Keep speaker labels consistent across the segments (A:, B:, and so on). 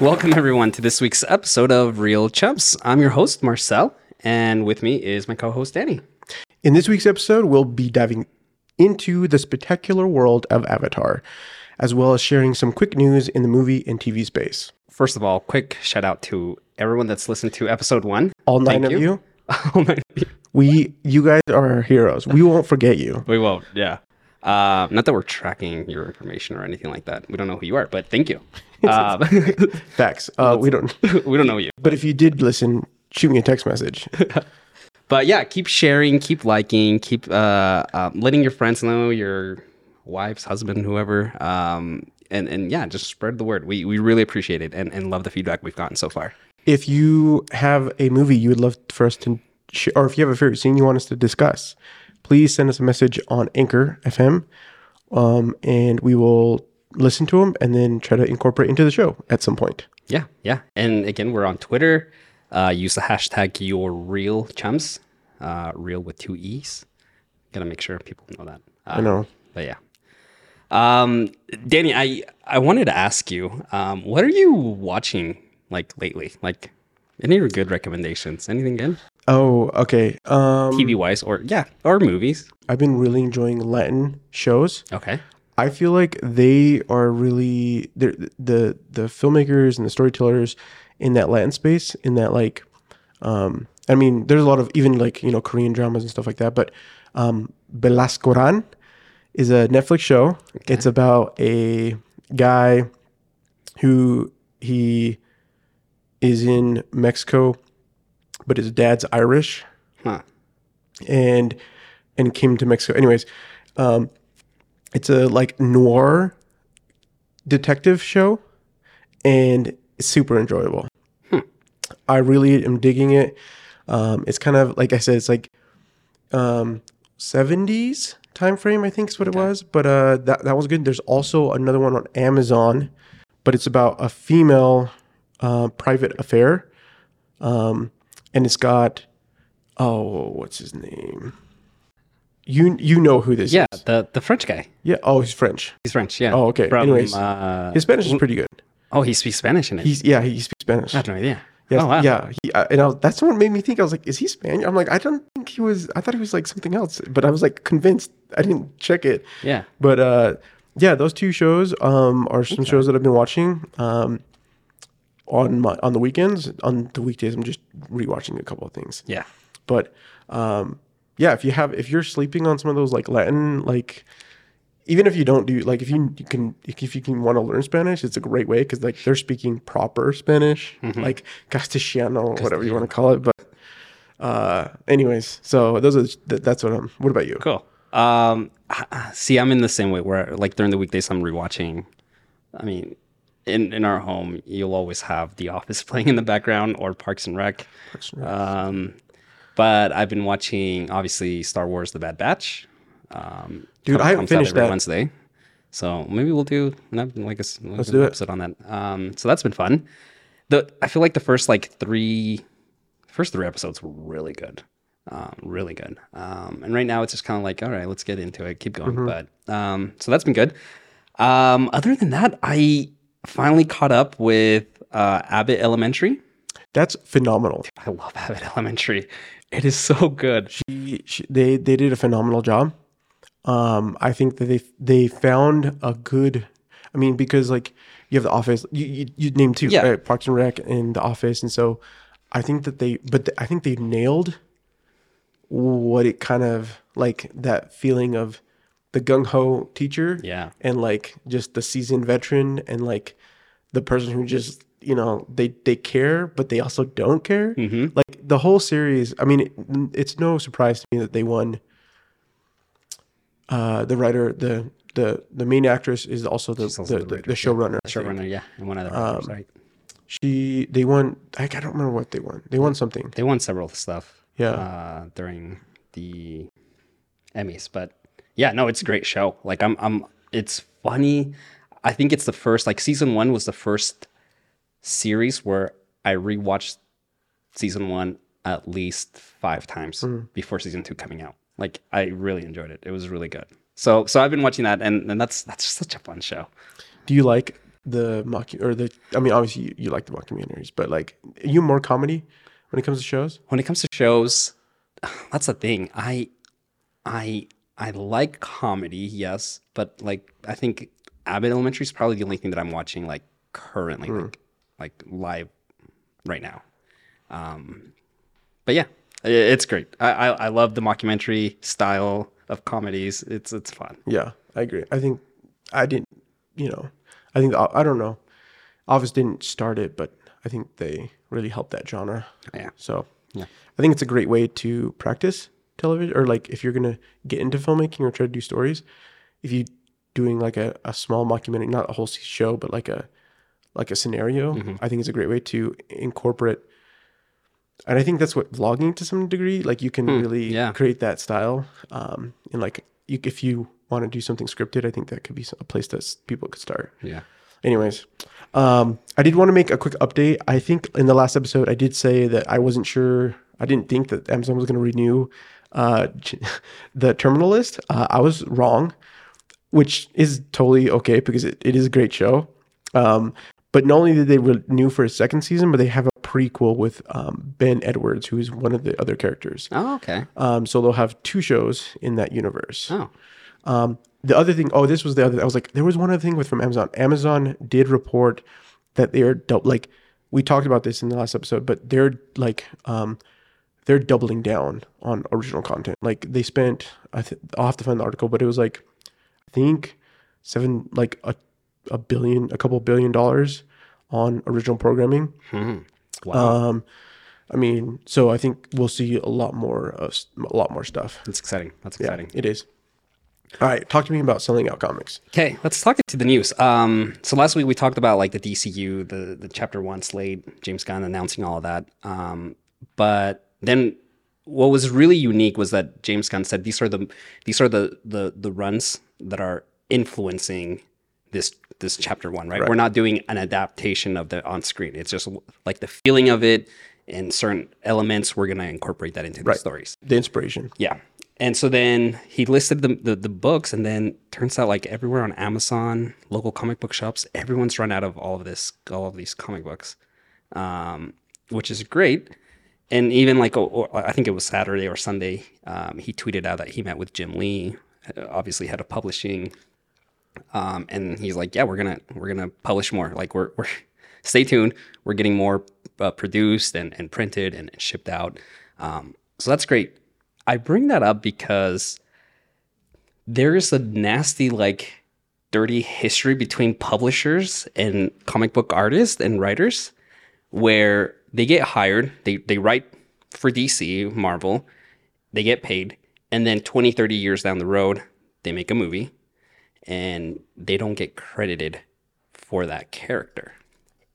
A: Welcome, everyone, to this week's episode of Reel Chums. I'm your host, Marcel, and with me is my co host, Danny.
B: In this week's episode, we'll be diving into the spectacular world of Avatar, as well as sharing some quick news in the movie and TV space.
A: First of all, quick shout out to everyone that's listened to episode one.
B: All nine
A: Thank
B: of
A: you.
B: you,
A: All nine of you.
B: we, you guys are our heroes. We won't forget you.
A: We won't, yeah. Uh, not that we're tracking your information or anything like that. We don't know who you are, but thank you. Um,
B: Facts. Uh, we don't.
A: we don't know you.
B: But if you did listen, shoot me a text message.
A: But yeah, keep sharing, keep liking, keep uh, uh, letting your friends know, your wife's husband, whoever. Um, and, and yeah, just spread the word. We, we really appreciate it and, and love the feedback we've gotten so far.
B: If you have a movie you would love for us to, sh- or if you have a favorite scene you want us to discuss, please send us a message on Anchor FM, um, and we will listen to them and then try to incorporate into the show at some point.
A: Yeah, yeah. And again, we're on Twitter. Uh, use the hashtag your reel chums, uh, reel with two E's. Gotta make sure people know that. Uh,
B: I know.
A: But yeah. Um, Danny, I, I wanted to ask you, um, what are you watching like lately? Like any good recommendations? Anything good?
B: Oh, okay. Um,
A: TV wise or yeah, or movies.
B: I've been really enjoying Latin shows.
A: Okay.
B: I feel like they are really they're, the the filmmakers and the storytellers in that Latin space. In that like, um, I mean, there's a lot of even like you know Korean dramas and stuff like that. But um, Belascoarán is a Netflix show. It's about a guy who he is in Mexico, but his dad's Irish
A: Huh.
B: and and came to Mexico. Anyways, um, it's a like noir detective show, and it's super enjoyable. I really am digging it. Um, it's kind of like I said, it's like um, 70s time frame, I think is what it was. But uh, that that was good. There's also another one on Amazon, but it's about a female uh, private affair, um, and it's got oh, what's his name? You you know who this
A: Yeah,
B: is?
A: the the French guy.
B: Yeah. Oh, he's French.
A: He's French. Yeah.
B: Oh, okay.
A: From,
B: Anyways,
A: uh,
B: His Spanish is pretty good.
A: oh, he speaks Spanish in it.
B: He's yeah, he speaks Spanish.
A: I had no idea.
B: Yes,
A: oh wow.
B: Yeah, he, uh, and I was, that's what made me think. I was like, "Is he Spanish?" I'm like, "I don't think he was. I thought he was like something else." But I was like convinced. I didn't check it.
A: Yeah.
B: But uh, yeah, those two shows um, are some shows that I've been watching um, on my on the weekends. On the weekdays, I'm just rewatching a couple of things.
A: Yeah.
B: But um, yeah, if you have if you're sleeping on some of those like Latin like. Even if you don't do like if you, you can if you can want to learn Spanish, it's a great way because like they're speaking proper Spanish, like Castellano, whatever you want to call it. But uh, anyways, so those are th- that's what I'm. What about you?
A: Cool. Um, see, I'm in the same way where, like, during the weekdays, I'm rewatching. I mean, in in our home, you'll always have The Office playing in the background or Parks and Rec. Um, but I've been watching, obviously, Star Wars: The Bad Batch. Um,
B: Dude, I haven't finished
A: every
B: that.
A: Wednesday, so maybe we'll do like a, s- like an
B: do it.
A: episode on that. Um, so that's been fun. The I feel like the first like three, first three episodes were really good, um, really good. Um, and right now it's just kind of like, all right, let's get into it, keep
B: Mm-hmm.
A: going. But um, so that's been good. Um, other than that, I finally caught up with uh, Abbott Elementary.
B: That's phenomenal.
A: I love Abbott Elementary. It is so good.
B: She, she, they they did a phenomenal job. Um, I think that they they found a good. I mean, because like you have the Office, you you, you name two,
A: Yeah.
B: right? Parks and Rec and the Office, and so I think that they, but th- I think they nailed what it kind of like that feeling of the gung ho teacher,
A: Yeah.
B: and like just the seasoned veteran, and like the person who just you know they they care, but they also don't care.
A: Mm-hmm.
B: Like the whole series. I mean, it, it's no surprise to me that they won. Uh, the writer, the the the main actress is also the
A: also
B: the,
A: the
B: the, showrunner. Think.
A: Showrunner, yeah, and one other.
B: Um,
A: right?
B: She they won. I, I don't remember what they won. They won something.
A: They won several stuff.
B: Yeah.
A: Uh, during the Emmys, but yeah, no, it's a great show. Like I'm, I'm. It's funny. I think it's the first. Like season one was the first series where I rewatched season one at least five times hmm. before season two coming out. Like I really enjoyed it. It was really good. So, so I've been watching that, and, and that's that's such a fun show.
B: Do you like the mock or the I mean obviously you, you like the mockumentaries, but like are you more comedy when it comes to shows?
A: when it comes to shows, that's the thing. I I I like comedy, yes, but like I think Abbott Elementary is probably the only thing that I'm watching like currently, hmm. like like live right now. Um, but yeah, it's great. I, I I love the mockumentary style of comedies. It's it's fun.
B: Yeah, I agree. I think I didn't, you know, I think I don't know. Office didn't start it, but I think they really helped that genre.
A: Yeah.
B: So
A: Yeah.
B: I think it's a great way to practice television or like if you're gonna get into filmmaking or try to do stories, if you doing like a, a small mockumentary, not a whole show, but like a like a scenario, I think it's a great way to incorporate and I think that's what vlogging to some degree, like you can really
A: yeah.
B: create that style. Um and like you, if you want to do something scripted, I think that could be a place that people could start.
A: Yeah.
B: Anyways, um, I did want to make a quick update. I think in the last episode, I did say that I wasn't sure. I didn't think that Amazon was going to renew uh, the terminal list. Uh, I was wrong, which is totally okay because it, it is a great show. Um, but not only did they renew for a second season, but they have a prequel with um, Ben Edwards, who is one of the other characters.
A: Oh, okay.
B: Um, so they'll have two shows in that universe.
A: Oh,
B: Um, the other thing, oh, this was the other. I was like, there was one other thing with from Amazon. Amazon did report that they are dou- like we talked about this in the last episode, but they're like um, they're doubling down on original content. Like they spent, I th- I'll have to find the article, but it was like I think seven, like a a billion, a couple billion dollars on original programming.
A: wow.
B: Um, I mean, so I think we'll see a lot more, uh, a lot more stuff.
A: That's exciting. That's
B: Yeah,
A: exciting.
B: it is. All right, talk to me about selling out comics.
A: Okay, let's talk to the news. Um, so last week we talked about like the DCU, the the Chapter One slate, James Gunn announcing all of that. Um, but then what was really unique was that James Gunn said these are the these are the the the runs that are influencing this this Chapter One. Right, we're not doing an adaptation of the on screen. It's just like the feeling of it and certain elements. We're gonna incorporate that into the stories.
B: The inspiration.
A: Yeah. And so then he listed the, the the books, and then turns out like everywhere on Amazon, local comic book shops, everyone's run out of all of this, all of these comic books, um, which is great. And even like, oh, or I think it was Saturday or Sunday, um, he tweeted out that he met with Jim Lee, obviously head of publishing, um, and he's like, yeah, we're gonna we're gonna publish more. Like we're we're stay tuned. We're getting more uh, produced and, and printed and, shipped out. Um, so that's great. I bring that up because there is a nasty like dirty history between publishers and comic book artists and writers where they get hired, they they write for DC, Marvel, they get paid, and then 20, 30 years down the road, they make a movie and they don't get credited for that character.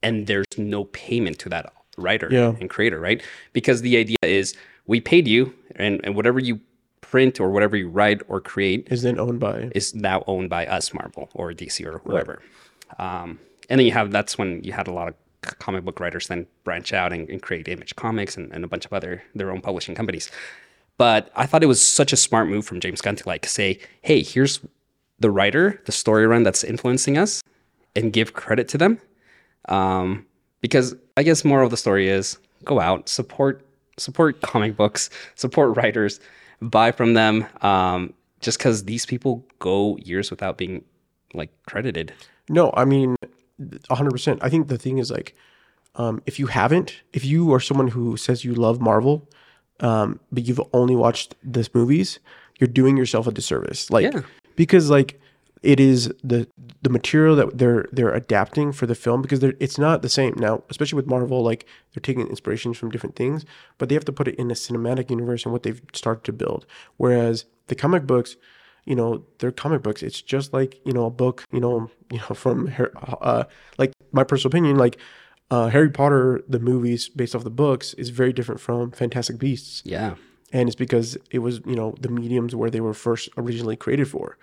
A: And there's no payment to that writer
B: Yeah.
A: and creator, right? Because the idea is we paid you and, and whatever you print or whatever you write or create
B: Is then owned by
A: is now owned by us, Marvel or DC or whoever. Um, and then you have that's when you had a lot of comic book writers then branch out and, and create Image Comics and, and a bunch of other their own publishing companies. But I thought it was such a smart move from James Gunn to like say, hey, here's the writer, the story run that's influencing us, and give credit to them. Um, because I guess moral of the story is go out, support support comic books, support writers, buy from them. Um, just because these people go years without being like credited.
B: No, I mean, hundred percent. I think the thing is like, um, if you haven't, if you are someone who says you love Marvel, um, but you've only watched this movies, you're doing yourself a disservice. Like,
A: Yeah.
B: Because like it is the the material that they're they're adapting for the film because it's not the same now. Especially with Marvel, like they're taking inspirations from different things, but they have to put it in a cinematic universe and what they've started to build. Whereas the comic books you know they're comic books it's just like you know a book you know you know from uh like my personal opinion like uh harry potter the movies based off the books is very different from fantastic beasts
A: Yeah.
B: And it's because it was you know the mediums where they were first originally created for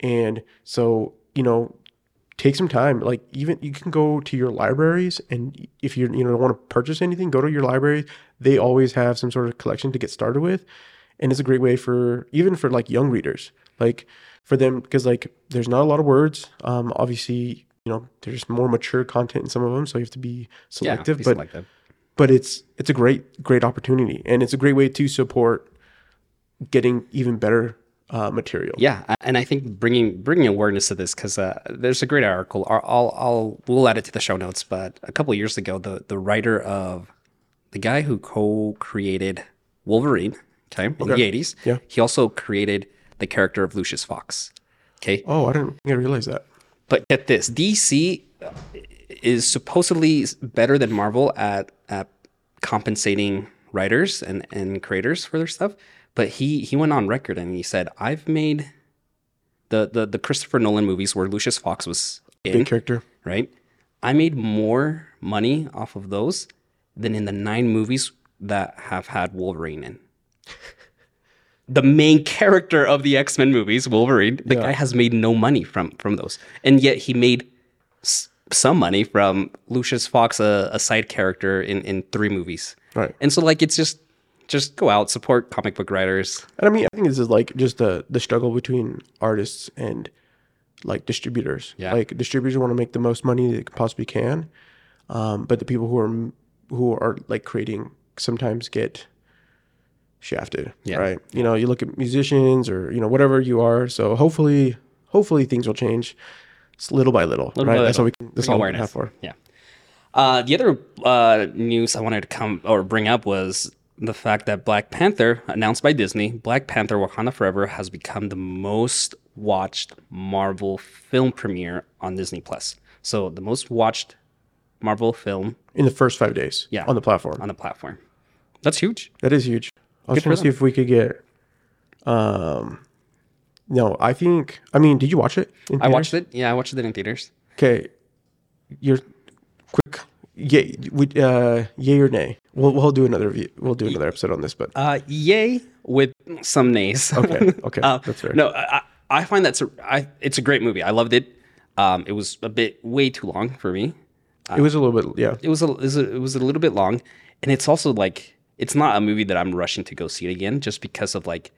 B: and so you know take some time like even you can go to your libraries and if you you know want to purchase anything go to your library they always have some sort of collection to get started with and it's a great way for even for like young readers like for them because like there's not a lot of words um obviously you know there's more mature content in some of them, so you have to be selective.
A: be
B: but
A: selective.
B: But it's it's a great great opportunity, and it's a great way to support getting even better uh, material.
A: Yeah, and I think bringing bringing awareness to this because uh, there's a great article. I'll, I'll we'll add it to the show notes. But a couple years ago, the the writer of the guy who co-created Wolverine, okay, in the '80s,
B: Yeah.
A: he also created the character of Lucius Fox. Okay,
B: Oh, I didn't I realized that.
A: but get this: DC is supposedly better than Marvel at at compensating writers and and creators for their stuff. But he he went on record and he said, "I've made the the the Christopher Nolan movies where Lucius Fox was in,
B: Big character.
A: right? I made more money off of those than in the nine movies that have had Wolverine in." The main character of the X Men movies, Wolverine, the
B: Yeah.
A: guy has made no money from from those, and yet he made some money from Lucius Fox, a, a side character in in three movies.
B: Right.
A: And so, like, it's just just go out, support comic book writers.
B: And I mean, I think this is like just the the struggle between artists and like distributors.
A: Yeah.
B: Like distributors want to make the most money they possibly can, um, but the people who are who are like creating sometimes get shafted.
A: Yeah.
B: Right. You know, you look at musicians or you know whatever you are. So hopefully, hopefully things will change. It's little by little.
A: Little
B: right.
A: by
B: That's all we. That's
A: Bring
B: all we have for.
A: Yeah. Uh, the other uh, news I wanted to come or bring up was the fact that Black Panther, announced by Disney, Black Panther Wakanda Forever has become the most watched Marvel film premiere on Disney Plus. So the most watched Marvel film
B: In the first five days.
A: Yeah.
B: On the platform.
A: on the platform. That's huge.
B: That is huge. I was
A: Good
B: to see if we could get. Um, no, I think. I mean, did you watch it? in
A: I watched it. Yeah, I watched it in theaters.
B: Okay, you're quick. Yay, we, uh, yay or nay? We'll we'll do another view. We'll do another episode on this, but
A: Uh, yay with some nays.
B: okay, okay,
A: Uh,
B: that's fair.
A: No, I, I find that's a, I, it's a great movie. I loved it. Um, it was a bit way too long for me.
B: it was a little bit, yeah,
A: It was a, it was a, it was a little bit long, and it's also like it's not a movie that I'm rushing to go see it again just because of like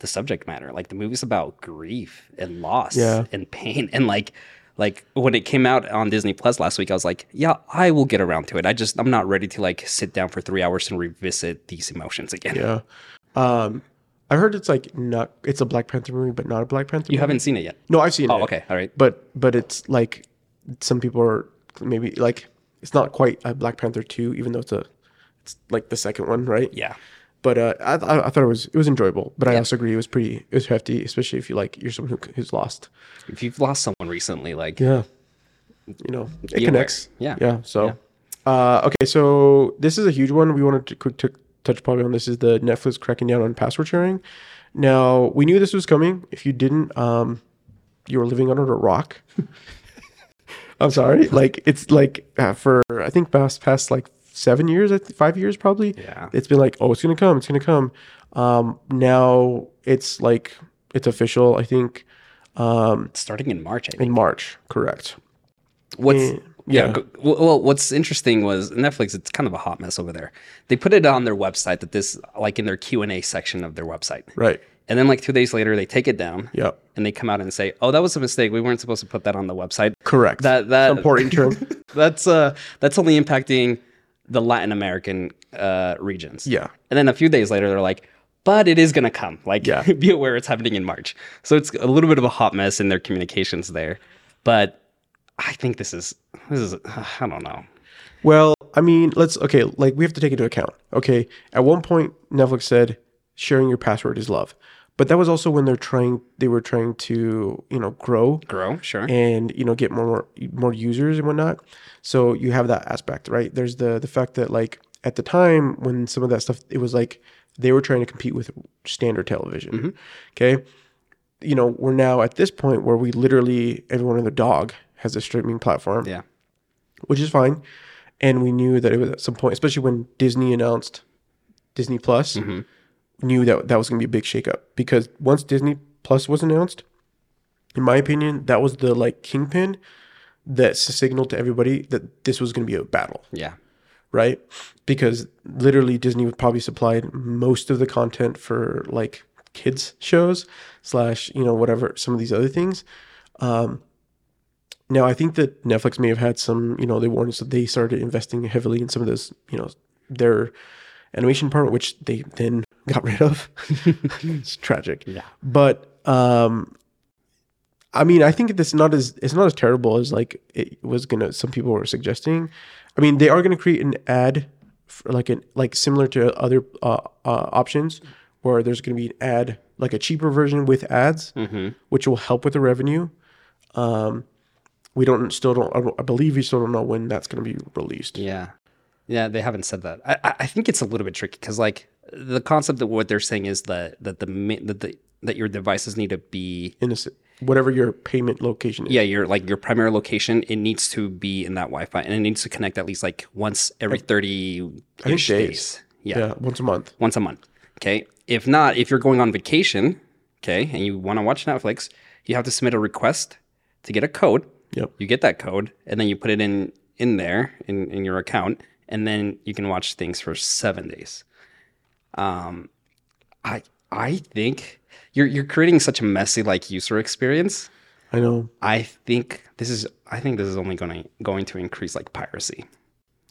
A: the subject matter. Like the movie's about grief and loss
B: Yeah.
A: and pain, and like like when it came out on Disney Plus last week, I was like, yeah, I will get around to it. I just I'm not ready to like sit down for three hours and revisit these emotions again.
B: yeah. Um, I heard it's like not. It's a Black Panther movie, but not a Black Panther.
A: You
B: movie.
A: haven't seen it yet.
B: No, I've seen it.
A: Oh,
B: it.
A: okay, all right.
B: but but it's like some people are maybe like it's not quite a Black Panther two, even though it's a it's like the second one, right?
A: Yeah.
B: But uh, I, I I thought it was it was enjoyable, but I also agree it was pretty it was hefty, especially if you like you're someone who, who's lost.
A: If you've lost someone recently, like
B: Yeah, you know it
A: Be aware.
B: connects.
A: Yeah.
B: yeah. So, Uh, okay, so this is a huge one. We wanted to quick t- touch probably on this is the Netflix cracking down on password sharing. Now we knew this was coming. If you didn't, um, you were living under a rock. I'm sorry. Like it's like uh, for I think past past like seven years, five years probably.
A: Yeah.
B: It's been like, oh, it's gonna come, it's gonna come. Um, now it's like it's official. I think um,
A: starting in March, I think.
B: in March. Correct.
A: What's
B: Eh,
A: yeah.
B: yeah.
A: well, what's interesting was Netflix. It's kind of a hot mess over there. They put it on their website that this, like in their Q and A section of their website,
B: Right.
A: and then like two days later, they take it down
B: Yeah.
A: and they come out and say, "Oh, that was a mistake. We weren't supposed to put that on the website."
B: Correct.
A: That that
B: important term.
A: that's uh that's only impacting the Latin American uh regions.
B: Yeah.
A: And then a few days later, they're like, but it is going to come. Like,
B: Yeah.
A: be aware it's happening in March. So it's a little bit of a hot mess in their communications there. But I think this is, this is, I don't know.
B: Well, I mean, let's okay, like we have to take into account. Okay, at one point Netflix said sharing your password is love. But that was also when they're trying they were trying to, you know, grow
A: Grow, sure.
B: and, you know, get more more users and whatnot. So you have that aspect, right? There's the the fact that like at the time when some of that stuff it was like they were trying to compete with standard television. Mm-hmm. Okay. You know, we're now at this point where we literally everyone and their dog has a streaming platform
A: yeah.
B: which is fine. And we knew that it was at some point, especially when Disney announced Disney Plus, mm-hmm. Knew that that was going to be a big shakeup because once Disney Plus was announced, in my opinion, that was the like kingpin that signaled to everybody that this was going to be a battle,
A: Yeah.
B: right? Because literally Disney would probably supplied most of the content for like kids shows slash you know whatever some of these other things. Um, now I think that Netflix may have had some, you know, they warned us that they started investing heavily in some of this, you know, their animation department, which they then got rid of. it's tragic.
A: Yeah.
B: But um I mean, I think it's not as it's not as terrible as like it was gonna. Some people were suggesting. I mean, they are gonna create an ad, for like an like similar to other uh, uh, options, where there's gonna be an ad, like a cheaper version with ads, which will help with the revenue. Um, we don't still don't- I believe we still don't know when that's gonna be released.
A: Yeah. Yeah, they haven't said that. I, I- think it's a little bit tricky because, like, the concept of what they're saying is that that the that the that your devices need to be
B: In a s whatever your payment location is.
A: yeah your like your primary location. It needs to be in that Wi-Fi and it needs to connect at least like once every thirty
B: days.
A: days. Yeah,
B: yeah, once a month.
A: once a month. Okay. If not, if you're going on vacation, okay, and you want to watch Netflix, you have to submit a request to get a code.
B: Yep.
A: You get that code, and then you put it in in there in, in your account, and then you can watch things for seven days. Um, I I think you're you're creating such a messy like user experience.
B: I know.
A: I think this is I think this is only going to going to increase like piracy.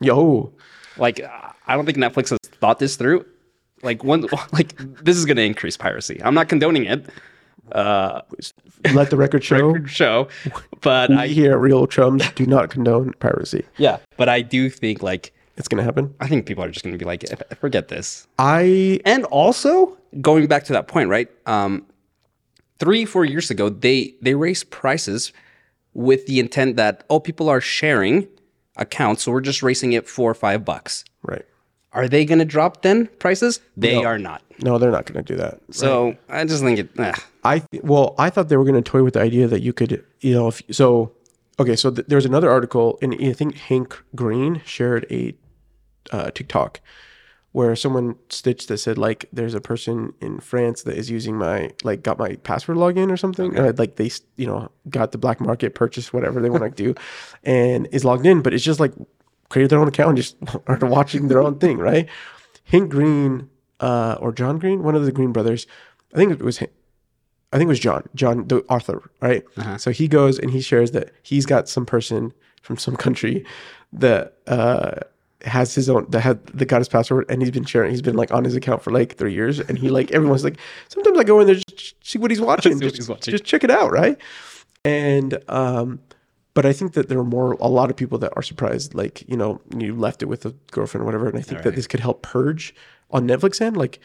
B: Yo,
A: Like I don't think Netflix has thought this through. Like one like this is going to increase piracy. I'm not condoning it. Uh,
B: let the record show.
A: show, but
B: we
A: I
B: here at Reel Chums do not condone piracy.
A: yeah, but I do think like
B: It's gonna happen.
A: I think people are just going to be like "Eh, forget this.
B: I
A: And also going back to that point, right? Um, three four years ago, they they raised prices with the intent that oh people are sharing accounts, so we're just raising it four or five bucks.
B: right.
A: Are they going to drop then prices? They are not.
B: No, they're not gonna do that.
A: So I just think it. eh.
B: I th- well, I thought they were going to toy with the idea that you could, you know, if so. Okay, so th- there's another article, and I think Hank Green shared a uh, TikTok where someone stitched that said like, "There's a person in France that is using my like got my password login or something, uh, like they you know got the black market purchase whatever they want to do, and is logged in, but it's just like created their own account, and just are watching their own thing, right? Hank Green uh, or John Green, one of the Green brothers, I think it was him. I think it was John, John the author, right? So he goes and he shares that he's got some person from some country that uh, has his own that had that got his password and he's been sharing. He's been like on his account for like three years, and he like everyone's like sometimes I go in there just see what he's watching,
A: See what
B: just,
A: he's watching.
B: just check it out, right? And um, but I think that there are more a lot of people that are surprised, like you know you left it with a girlfriend or whatever, and I think that this could help purge on Netflix and like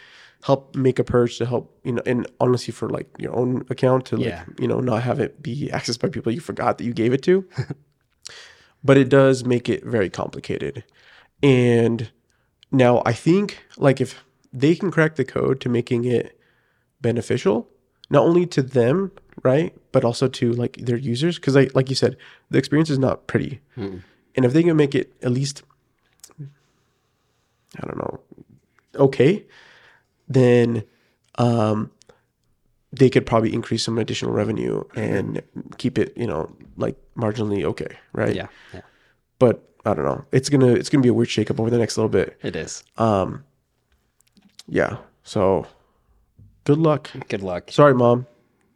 B: help make a purge to help you know, and honestly for like your own account to like
A: Yeah.
B: you know not have it be accessed by people you forgot that you gave it to. but it does make it very complicated, and now I think like if they can crack the code to making it beneficial not only to them right but also to like their users because like like you said the experience is not pretty. And if they can make it at least i don't know okay then um they could probably increase some additional revenue and keep it you know like marginally okay right?
A: Yeah, yeah,
B: but i don't know it's gonna it's gonna be a weird shakeup over the next little bit
A: it is.
B: Um, yeah so good luck
A: Good luck.
B: Sorry, mom.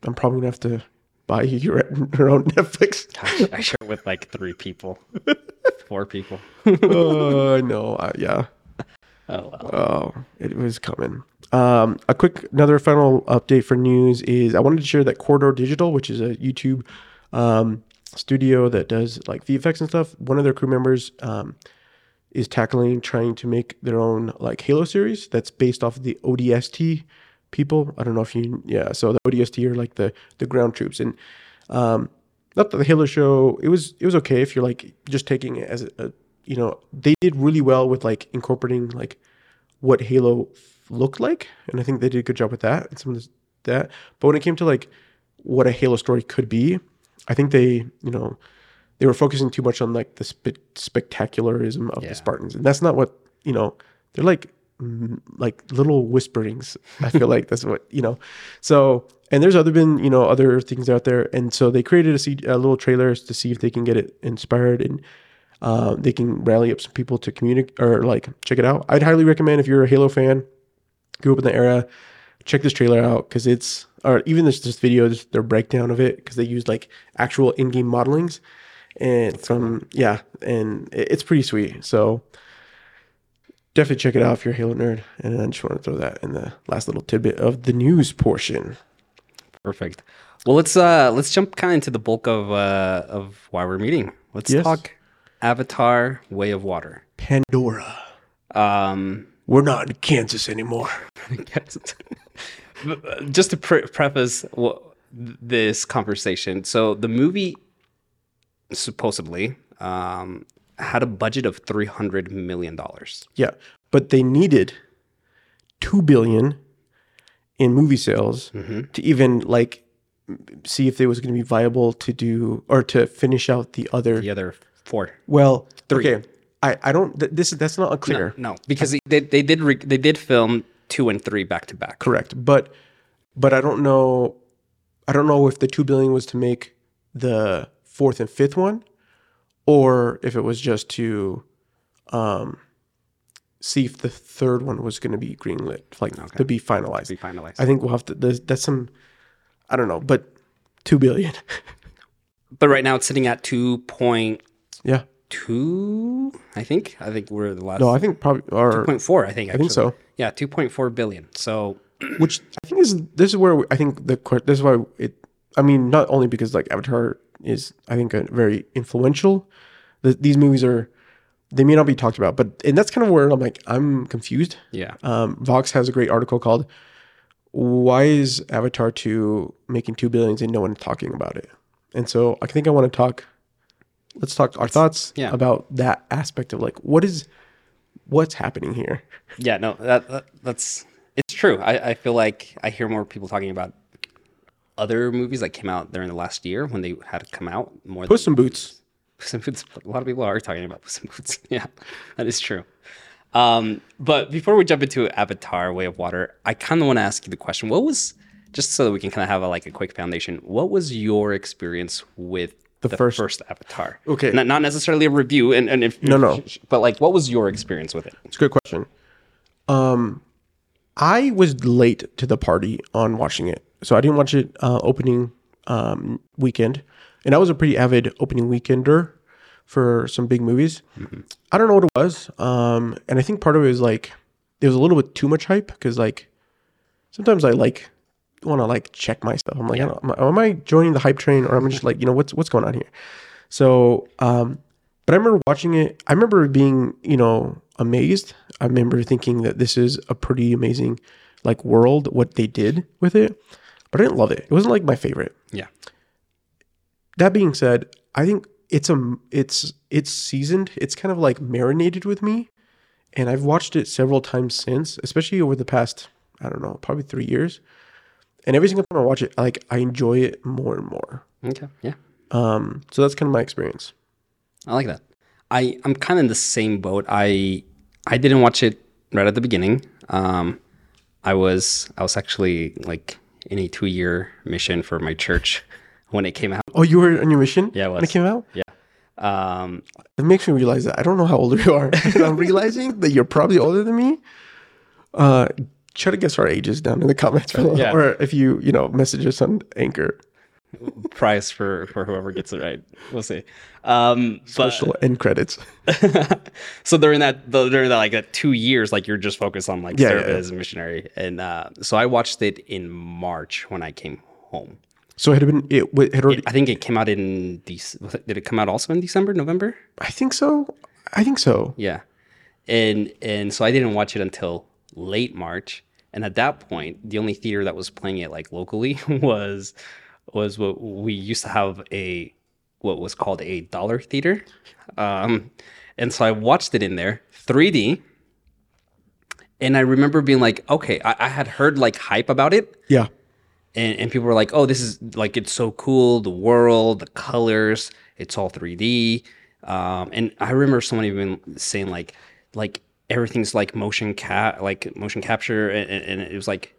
B: I'm probably gonna have to buy you your, your own Netflix.
A: Gosh, I share with like three people, four people.
B: oh, I know. Uh, yeah.
A: Oh well.
B: Oh, it was coming. Um, a quick another final update for news is I wanted to share that Corridor Digital, which is a YouTube um, studio that does like VFX and stuff. One of their crew members um, is tackling trying to make their own like Halo series that's based off of the ODST people. I don't know if you yeah. So the ODST are like the the ground troops and um, not that the Halo show it was it was okay if you're like just taking it as a, a you know they did really well with like incorporating like what Halo looked like, and I think they did a good job with that and some of this, that. But when it came to like what a Halo story could be, I think they you know they were focusing too much on like the spe- spectacularism of
A: Yeah.
B: the Spartans, and that's not what you know. They're like like little whisperings. I feel like that's what you know. So and there's other been you know other things out there, and so they created a, C- a little trailer to see if they can get it inspired and uh, they can rally up some people to communicate or like check it out. I'd highly recommend if you're a Halo fan, grew up in the era, check this trailer out because it's or even this this video, this, their breakdown of it because they used like actual in-game modelings. and from yeah, and it- it's pretty sweet. So definitely check it out if you're a Halo nerd. And I just want to throw that in the last little tidbit of the news portion.
A: Perfect. Well, let's uh let's jump kind of into the bulk of uh of why we're meeting. Let's
B: Yes.
A: talk Avatar: Way of Water.
B: Pandora.
A: Um,
B: We're not in Kansas anymore.
A: just to pre- preface wha- this conversation, so the movie supposedly um had a budget of three hundred million dollars.
B: Yeah, but they needed two billion in movie sales to even like see if it was going to be viable to do or to finish out the other.
A: The other four.
B: Well, okay, I I don't. Th- this is that's not unclear.
A: No, because they they did re- they did film two and three back to back.
B: Correct, but but I don't know. I don't know if the two billion was to make the fourth and fifth one, or if it was just to um, see if the third one was going to be greenlit, like to be finalized.
A: Be finalized.
B: I think we'll have to. That's some. I don't know, but two billion.
A: but right now it's sitting at two point
B: yeah.
A: two. I think. I think we're the last.
B: No, I think probably or
A: point four. I think. Actually.
B: think so.
A: Yeah, two point four billion. So
B: which I think is this is where we- I think the this is why it. I mean, not only because like Avatar is I think a very influential. The, these movies are they may not be talked about, but and that's kind of where I'm like I'm confused.
A: yeah,
B: Um, Vox has a great article called "Why is Avatar two making two billions and no one talking about it?" And so I think I want to talk. Let's talk our thoughts
A: yeah.
B: about that aspect of like what is what's happening here.
A: yeah. No, that, that that's it's true. I I feel like I hear more people talking about other movies that came out during the last year when they had to come out more.
B: Puss in Boots.
A: Puss in Boots. A lot of people are talking about Puss in Boots. Yeah, that is true. Um, but before we jump into Avatar: Way of Water, I kind of want to ask you the question: What was just so that we can kind of have a, like a quick foundation? What was your experience with the,
B: first-
A: first, Avatar?
B: Okay.
A: not, not necessarily a review, and, and if
B: No, no.
A: but like, what was your experience with it?
B: It's a good question. Um, I was late to the party on watching it, so I didn't watch it uh, opening um, weekend, and I was a pretty avid opening weekender for some big movies. I don't know what it was, um, and I think part of it was like there was a little bit too much hype because like sometimes I like want to like check myself. I'm like, I don't, am, I, am I joining the hype train or I'm I just like you know what's what's going on here? So, um, but I remember watching it. I remember being, you know, amazed. I remember thinking that this is a pretty amazing, like, world, what they did with it. But I didn't love it. It wasn't like my favorite.
A: Yeah,
B: That being said, I think it's a, it's, it's seasoned. It's kind of like marinated with me. And I've watched it several times since, especially over the past, I don't know, probably three years. And every single time I watch it, like, I enjoy it more and more.
A: okay, yeah.
B: Um, so that's kind of my experience.
A: I like that. I I'm kind of in the same boat. I I didn't watch it right at the beginning. Um, I was I was actually like in a two year mission for my church when it came out.
B: Oh, you were on your mission?
A: Yeah, I
B: When it came out?
A: Yeah. Um,
B: It makes me realize that I don't know how old you are. I'm realizing that you're probably older than me. Uh, try to guess our ages down in the comments below,
A: Yeah.
B: or if you you know message us on Anchor.
A: prize for for whoever gets it right. We'll see. Um, but
B: Special end credits.
A: so during that the- during that like that two years, like you're just focused on like
B: Yeah, yeah,
A: service
B: yeah.
A: as a missionary, and uh, so I watched it in March when I came home.
B: So it had been it wa- had already.
A: I think it came out in Dec- did it come out also in December, November?
B: I think so. I think so.
A: Yeah. And and so I didn't watch it until late March. And at that point, the only theater that was playing it like locally was was what we used to have a what was called a dollar theater. Um and so I watched it in there, 3D. And I remember being like, okay, I, I had heard like hype about it
B: Yeah.
A: and, and people were like, "Oh, this is like it's so cool. The world, the colors, it's all 3D." Um, and I remember someone even saying like, like everything's like motion cap, like motion capture, and, and and it was like,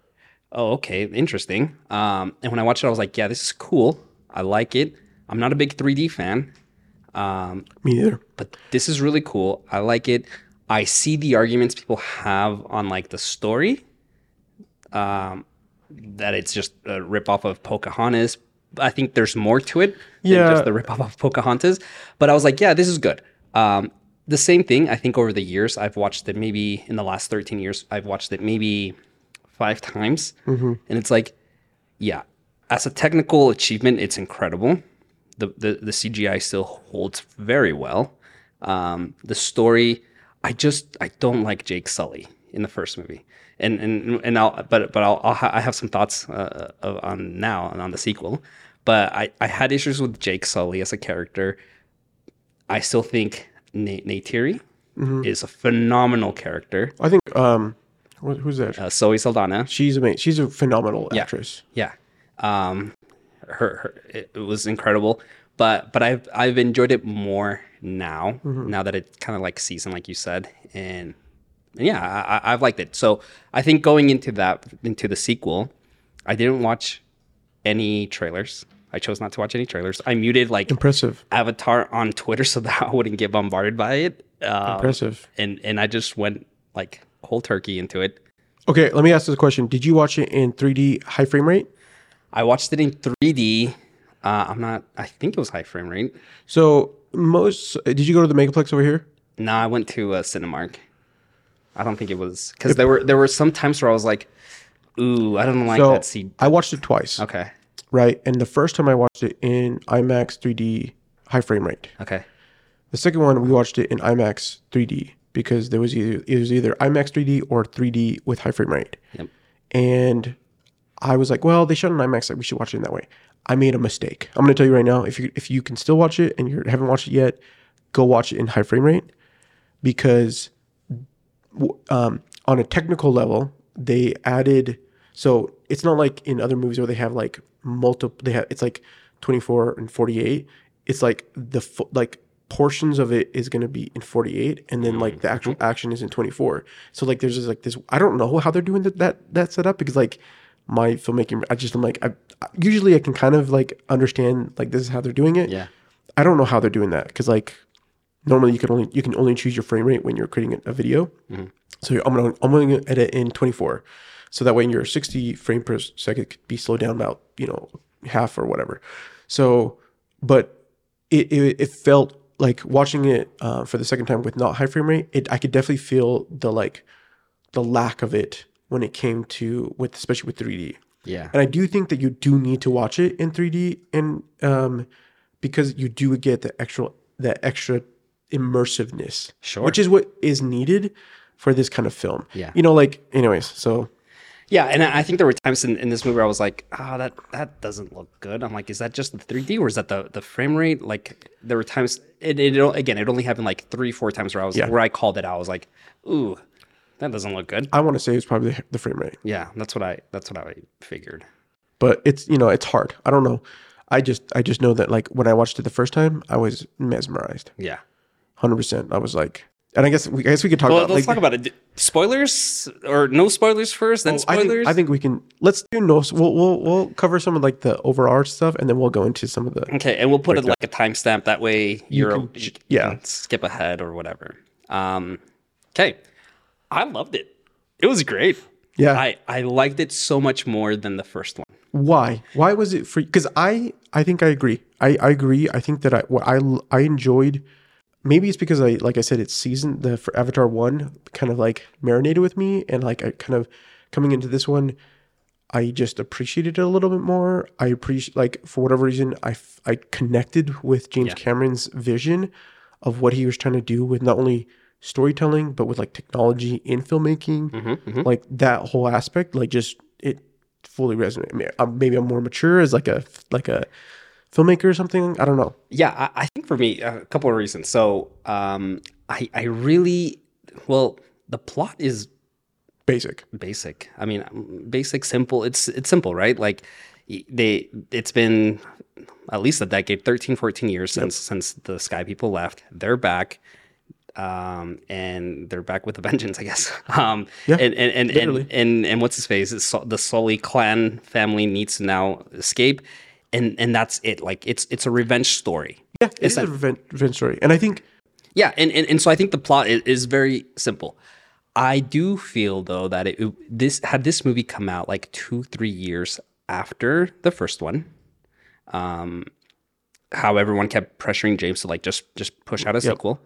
A: "Oh, okay, interesting." Um, and when I watched it, I was like, "Yeah, this is cool. I like it. I'm not a big 3D fan, um,
B: Me neither.
A: but this is really cool. I like it. I see the arguments people have on like the story, um, that it's just a ripoff of Pocahontas, I think there's more to it
B: Yeah.
A: than just the ripoff of Pocahontas. But I was like, yeah, this is good. Um, the same thing. I think over the years, I've watched it. Maybe in the last 13 years, I've watched it maybe five times, and it's like, yeah, as a technical achievement, it's incredible. The the, the CGI still holds very well. Um, the story, I just I don't like Jake Sully in the first movie, and and and I'll but but I'll, I'll ha- I have some thoughts uh, of- on now and on the sequel, but I I had issues with Jake Sully as a character. I still think Nate Neytiri is a phenomenal character.
B: I think um, who's that?
A: Uh, Zoe Saldana,
B: She's amazing. She's a phenomenal actress.
A: yeah, um, her, her it, it was incredible. But but I've I've enjoyed it more now. Now that it's kind of like season, like you said, and, and yeah, I- I've liked it. So I think going into that into the sequel, I didn't watch any trailers. I chose not to watch any trailers. I muted like
B: Impressive.
A: Avatar on Twitter so that I wouldn't get bombarded by it. Um,
B: Impressive.
A: and and I just went like whole turkey into it.
B: Okay, let me ask this question. Did you watch it in 3D high frame rate?
A: I watched it in 3D. Uh, I'm not. I think it was high frame rate.
B: So most did you go to the Megaplex over here?
A: No, I went to uh, Cinemark. I don't think it was because there were there were some times where I was like, "Ooh, I don't like
B: so
A: that scene."
B: I watched it twice,
A: Okay,
B: right? And the first time I watched it in IMAX 3D high frame rate.
A: okay,
B: The second one we watched it in IMAX 3D because there was either it was either IMAX 3D or 3D with high frame rate.
A: Yep.
B: And I was like, well, they shot on IMAX, like we should watch it in that way. I made a mistake. I'm going to tell you right now, if you if you can still watch it and you haven't watched it yet, go watch it in high frame rate because um, on a technical level, they added. So it's not like in other movies where they have like multiple. They have it's like 24 and 48. It's like the fo- like portions of it is going to be in 48, and then like mm. the actual action is in 24. So like there's just like this. I don't know how they're doing that that that setup because like my filmmaking, I just i'm like I usually I can kind of like understand like this is how they're doing it.
A: yeah,
B: I don't know how they're doing that because like normally you can only you can only choose your frame rate when you're creating a, video. Mm-hmm. So you're, I'm gonna I'm gonna edit in 24, so that way your 60 frame per second could be slowed down about you know half or whatever. So, but it it, it felt like watching it uh, for the second time with not high frame rate. It I could definitely feel the like the lack of it when it came to with especially with 3D.
A: yeah,
B: And I do think that you do need to watch it in 3D and um because you do get the extra that extra immersiveness.
A: Sure.
B: Which is what is needed for this kind of film.
A: Yeah.
B: You know, like anyways, so
A: yeah. And I I think there were times in, in this movie where I was like, "Ah, that that doesn't look good." I'm like, "Is that just the 3D or is that the the frame rate?" Like there were times. It, it again, it only happened like three, four times where I was
B: Yeah.
A: where I called it out. I was like, "Ooh, that doesn't look good."
B: I want to say it's probably the, the frame rate.
A: Yeah, that's what I that's what I figured.
B: But it's you know, it's hard. I don't know. I just I just know that like when I watched it the first time, I was mesmerized.
A: Yeah.
B: 100%. I was like and I guess we I guess we could talk
A: Well,
B: about
A: let's
B: like
A: talk about it. Spoilers or no spoilers first, then
B: I
A: spoilers.
B: think, I think we can let's do no we'll, we'll we'll cover some of like the overall stuff and then we'll go into some of the
A: okay, and we'll put it like a timestamp. That way you're
B: can
A: you can
B: yeah.
A: skip ahead or whatever. Um, okay, I loved it. It was great.
B: Yeah.
A: I I liked it so much more than the first one.
B: Why? Why was it for? Because I, I think I agree. I, I agree. I think that I, what I, I enjoyed. Maybe it's because I, like I said, it's season the for Avatar one kind of like marinated with me, and like I kind of coming into this one, I just appreciated it a little bit more. I appreciate like for whatever reason, I, f- I connected with James
A: Yeah.
B: Cameron's vision of what he was trying to do with not only storytelling but with like technology in filmmaking
A: Mm-hmm,
B: like that whole aspect like just it fully resonated I mean, maybe i'm more mature as like a like a filmmaker or something i don't know
A: Yeah, I, I think for me, a couple of reasons. So, um, I I really well, the plot is
B: basic
A: basic. I mean, basic, simple. It's it's simple, right? Like they it's been at least a decade, 13, 14 years since since the Sky People left. They're back. Um, and they're back with a vengeance, I guess. Um,
B: Yeah,
A: and and and, and and and what's his face? It's Sol- the Sully clan family needs to now escape, and and that's it. Like it's it's a revenge story.
B: yeah it's a revenge, revenge story and i think
A: Yeah, and, and, and so I think the plot is, is very simple. I do feel though that it, this had this movie come out like two three years after the first one, um, how everyone kept pressuring James to like just just push out a sequel,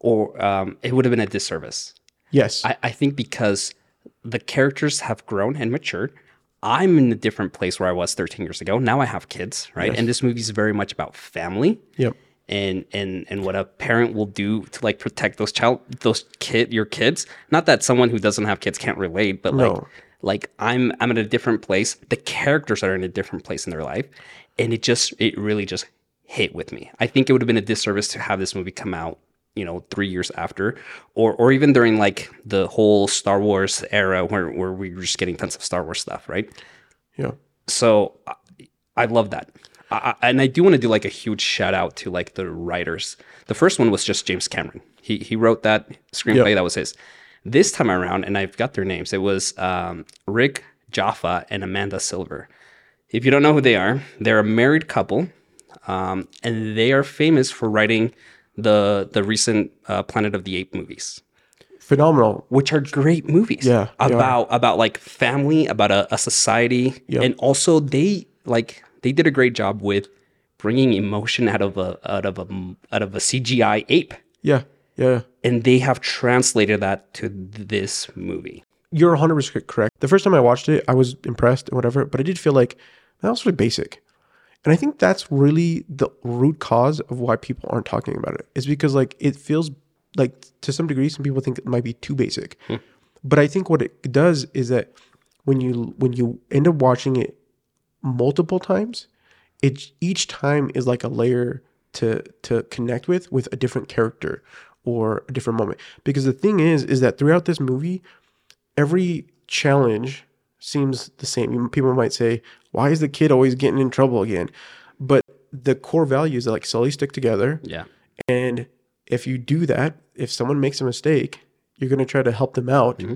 A: or um, it would have been a disservice.
B: Yes.
A: I, I think because the characters have grown and matured. I'm in a different place where I was 13 years ago. Now I have kids, right? And this movie is very much about family
B: yep.
A: and and and what a parent will do to like protect those child those kid your kids. Not that someone who doesn't have kids can't relate, but like like I'm I'm in a different place. The characters are in a different place in their life, and it just it really just hit with me. I think it would have been a disservice to have this movie come out, you know, three years after, or or even during like the whole Star Wars era where where we were just getting tons of Star Wars stuff, right?
B: Yeah.
A: so I, I love that. I, and i do want to do like a huge shout out to like the writers. The first one was just james cameron. He he wrote that screenplay that was his. This time around and i've got their names it was um, rick jaffa and amanda silver. If you don't know who they are they're a married couple um, and they are famous for writing the the recent uh, planet of the ape movies
B: Phenomenal.
A: which are great movies.
B: Yeah, are.
A: about about like family, about a, a society,
B: Yep.
A: and also they like they did a great job with bringing emotion out of a out of a out of a CGI ape,
B: Yeah. Yeah.
A: and they have translated that to this movie.
B: You're 100% correct. The first time I watched it, I was impressed and whatever, but I did feel like that was really basic. And I think that's really the root cause of why people aren't talking about it. Is because like it feels like to some degree some people think it might be too basic. Hmm. But I think what it does is that when you when you end up watching it multiple times, it each time is like a layer to to connect with with a different character or a different moment. Because the thing is is that throughout this movie, every challenge seems the same. People might say, "Why is the kid always getting in trouble again?" But the core values like Sully stick together,
A: Yeah,
B: and if you do that, if someone makes a mistake, you're going to try to help them out, mm-hmm.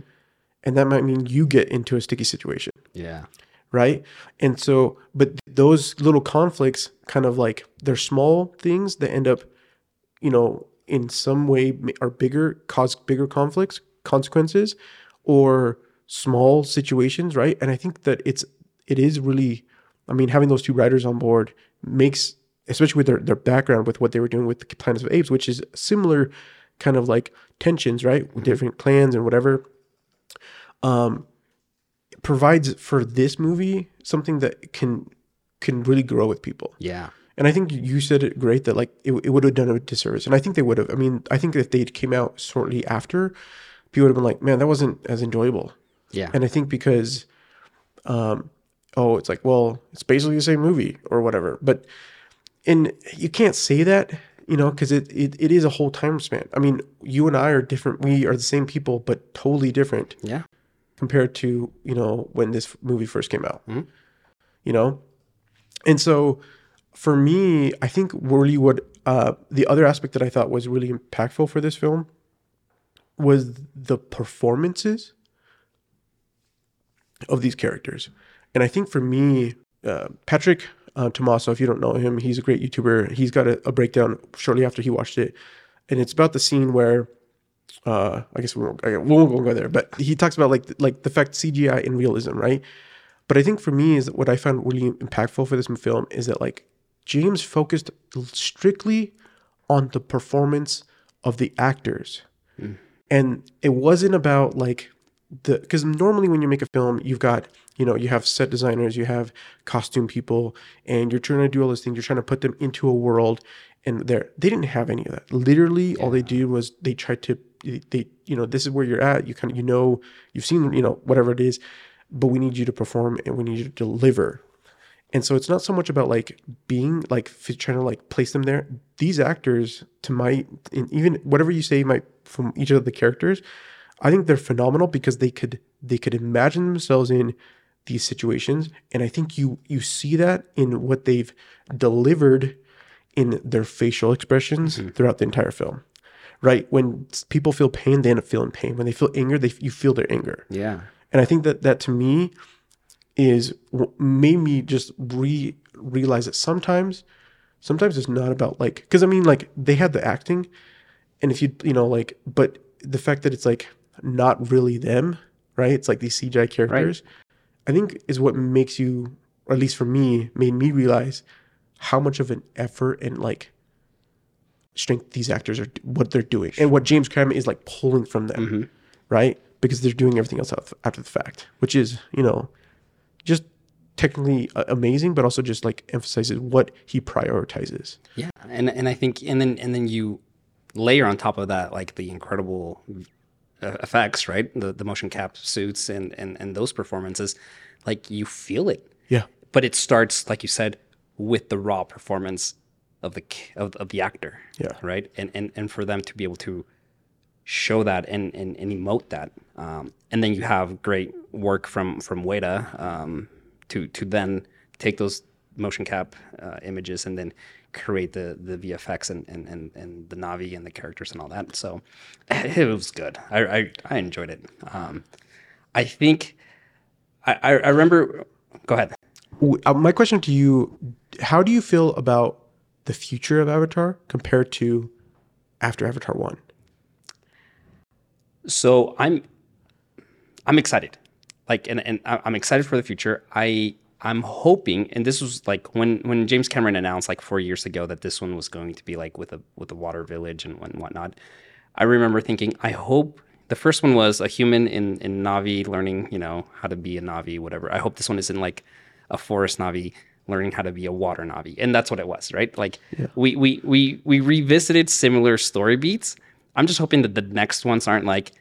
B: and that might mean you get into a sticky situation
A: yeah,
B: right? And so, but those little conflicts kind of like they're small things that end up, you know, in some way are bigger, cause bigger conflicts, consequences, or small situations, right? And I think that it's it is really, I mean, having those two writers on board makes, especially with their their background with what they were doing with the Planets of Apes, which is similar kind of like tensions, right? With different clans and whatever Um, provides for this movie something that can can really grow with people.
A: yeah,
B: And I think you said it great that like it, it would have done a disservice. And I think they would have. I mean, I think if they came out shortly after, people would have been like, man, that wasn't as enjoyable.
A: Yeah,
B: And I think because, um, oh, it's like, well, it's basically the same movie or whatever. But, and you can't say that, you know, because it, it, it is a whole time span. I mean, you and I are different. We are the same people, but totally different
A: yeah,
B: compared to you know when this movie first came out you know and so for me i think really what uh, the other aspect that i thought was really impactful for this film was the performances of these characters. And i think for me uh, patrick uh, Tomaso, if you don't know him he's a great youtuber. He's got a, a breakdown shortly after he watched it. And it's about the scene where uh, I guess we won't, we won't go there, but he talks about like like the fact CGI and realism, right? But I think for me is what I found really impactful for this film is that like James focused strictly on the performance of the actors, and it wasn't about like the because normally when you make a film, you've got you know you have set designers, you have costume people, and you're trying to do all those things. You're trying to put them into a world, and there they didn't have any of that. Literally, all they did was they tried to they you know this is where you're at. You kind of you know you've seen you know whatever it is, but we need you to perform and we need you to deliver. And so it's not so much about like being like trying to like place them there. These actors, to my in even whatever you say, might from each of the characters, I think they're phenomenal because they could they could imagine themselves in these situations, and I think you you see that in what they've delivered in their facial expressions mm-hmm. throughout the entire film. Right when people feel pain, they end up feeling pain. When they feel anger, they you feel their anger.
A: yeah,
B: And I think that that to me is what made me just re realize that sometimes, sometimes it's not about like because I mean like they had the acting, and if you you know like but the fact that it's like not really them, right? It's like these CGI characters. I think is what makes you, or at least for me, made me realize how much of an effort and like strength these actors are what they're doing and what James Cameron is like pulling from them, right? Because they're doing everything else after the fact, which is you know just technically uh, amazing, but also just like emphasizes what he prioritizes.
A: Yeah, and and I think and then and then you layer on top of that like the incredible effects, right? The the motion cap suits and and and those performances, like you feel it.
B: Yeah,
A: But it starts, like you said, with the raw performance of the of, of the actor.
B: Yeah.
A: Right. And and and for them to be able to show that and and, and emote that, um, and then you have great work from from Weta um, to to then take those motion cap uh, images and then create the the VFX and, and and and the Navi and the characters and all that. So it was good. I I, I enjoyed it. Um, I think I, I remember. Go ahead.
B: Uh, my question to you: How do you feel about the future of Avatar compared to after Avatar One?
A: so i'm i'm excited like and, and i'm excited for the future i i'm hoping and this was like when when james cameron announced like four years ago that this one was going to be like with a with a water village and, whatnot i remember thinking i hope the first one was a human in in navi learning you know how to be a navi whatever. I hope this one is in like a forest navi learning how to be a water navi. And that's what it was right? Like we we we we revisited similar story beats. I'm just hoping that the next ones aren't like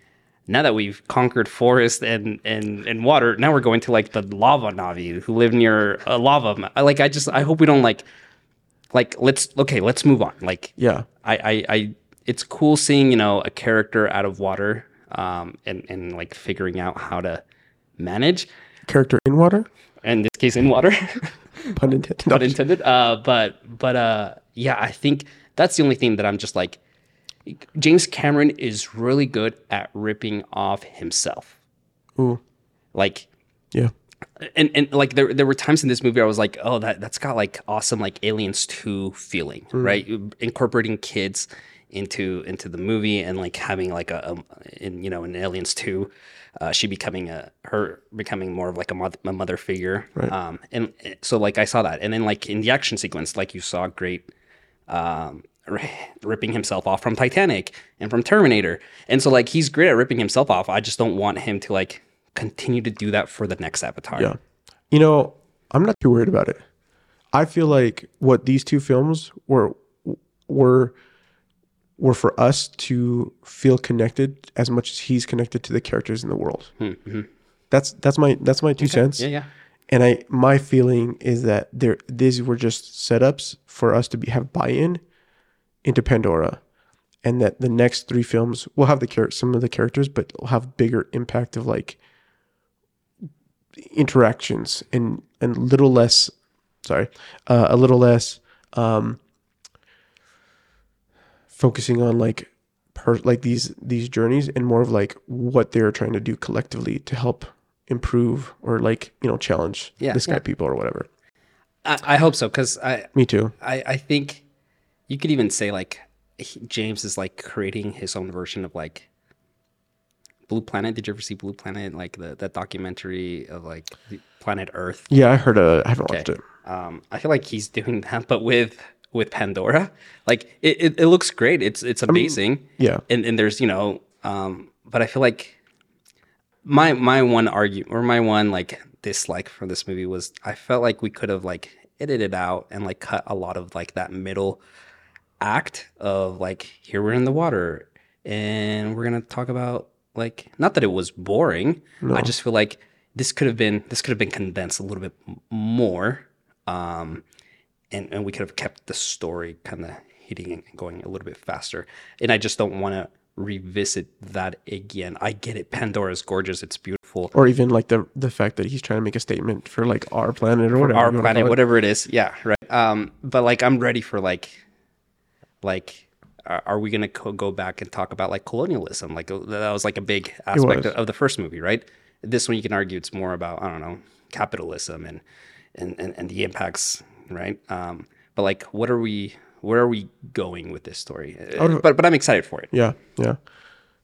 A: now that we've conquered forest and and and water now we're going to like the lava navi who live near a lava like i just i hope we don't like like let's okay let's move on like
B: Yeah,
A: I, I, I, it's cool seeing you know a character out of water, um, and and like figuring out how to manage.
B: character in water,
A: In this case, in water,
B: pun intended.
A: not intended. Uh, but but uh, yeah, I think that's the only thing that I'm just like. James Cameron is really good at ripping off himself.
B: Ooh,
A: Like
B: yeah,
A: and and like there there were times in this movie I was like, oh, that that's got like awesome like Aliens two feeling, right? Incorporating kids into into the movie and like having like a, a in you know in Aliens two, uh, she becoming a her becoming more of like a mother, a mother figure, um, and uh, so like I saw that, and then like in the action sequence, like you saw great um, ripping himself off from Titanic and from Terminator. And so like he's great at ripping himself off. I just don't want him to like continue to do that for the next Avatar.
B: yeah. You know, I'm not too worried about it. I feel like what these two films were were were for us to feel connected as much as he's connected to the characters in the world. Hmm, hmm. That's that's my that's my two cents.
A: Yeah, yeah.
B: And I my feeling is that there these were just setups for us to be have buy-in into Pandora. And that the next three films will have the char- some of the characters, but will have bigger impact of like interactions and and little less sorry, uh, a little less um focusing on like per like these these journeys and more of like what they're trying to do collectively to help improve or like you know challenge
A: Yeah,
B: the sky
A: yeah.
B: people or whatever
A: I, I hope so because I,
B: me too
A: I I think you could even say like he- James is like creating his own version of like Blue Planet. Did you ever see Blue Planet? Like the that documentary of like the planet Earth.
B: yeah i heard uh, i haven't watched it
A: Um, I feel like he's doing that, but with with Pandora. Like it, it, it looks great. It's it's amazing.
B: yeah
A: and and there's you know, um, but I feel like my my one argue or my one like dislike for this movie was I felt like we could have like edited out and like cut a lot of like that middle act of like here we're in the water and we're gonna talk about like not that it was boring. I just feel like this could have been this could have been condensed a little bit more, um, and and we could have kept the story kind of hitting and going a little bit faster. And I just don't want to revisit that again. I get it. Pandora's gorgeous. It's beautiful.
B: or even like the the fact that he's trying to make a statement for like our planet or whatever
A: Our planet, whatever it is. Yeah, right. Um, but like I'm ready for like, like. Are we gonna co- go back and talk about like colonialism? Like uh, that was like a big aspect of, of the first movie, right? This one you can argue it's more about I don't know capitalism and and and, and the impacts, right? Um, but like, what are we? Where are we going with this story? Uh, but but I'm excited for it.
B: Yeah, yeah.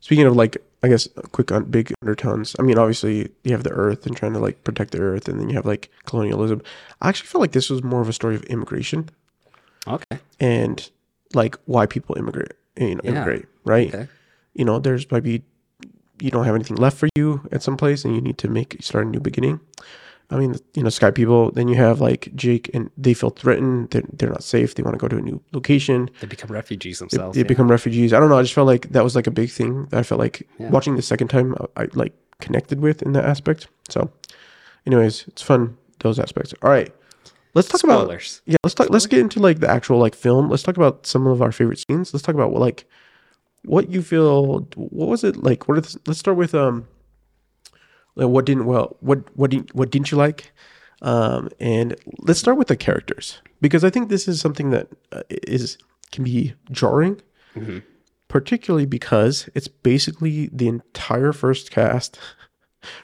B: Speaking of like, I guess quick on big undertones. I mean, obviously you have the Earth and trying to like protect the Earth, and then you have like colonialism. I actually feel like this was more of a story of immigration
A: Okay.
B: and like why people immigrate, you know,
A: Yeah.
B: immigrate, right?
A: Okay.
B: You know, there's maybe you don't have anything left for you at some place, and you need to make start a new beginning. I mean, you know, Sky people. Then you have like Jake, and they feel threatened. They're, they're not safe. They want to go to a new location.
A: They become refugees
B: They,
A: themselves.
B: they
A: yeah.
B: become refugees. I don't know. I just felt like that was like a big thing that I felt like
A: Yeah.
B: watching the second time I, I like connected with in that aspect. So, anyways, it's fun those aspects. All right, let's talk about
A: Spoilers.
B: yeah. Let's talk. Let's get into like the actual like film. Let's talk about some of our favorite scenes. Let's talk about what like what you feel. What was it like? What are the, let's start with um. Like what didn't well what what didn't what didn't you like, um and let's start with the characters because I think this is something that uh, is can be jarring
A: Mm-hmm.
B: particularly because it's basically the entire first cast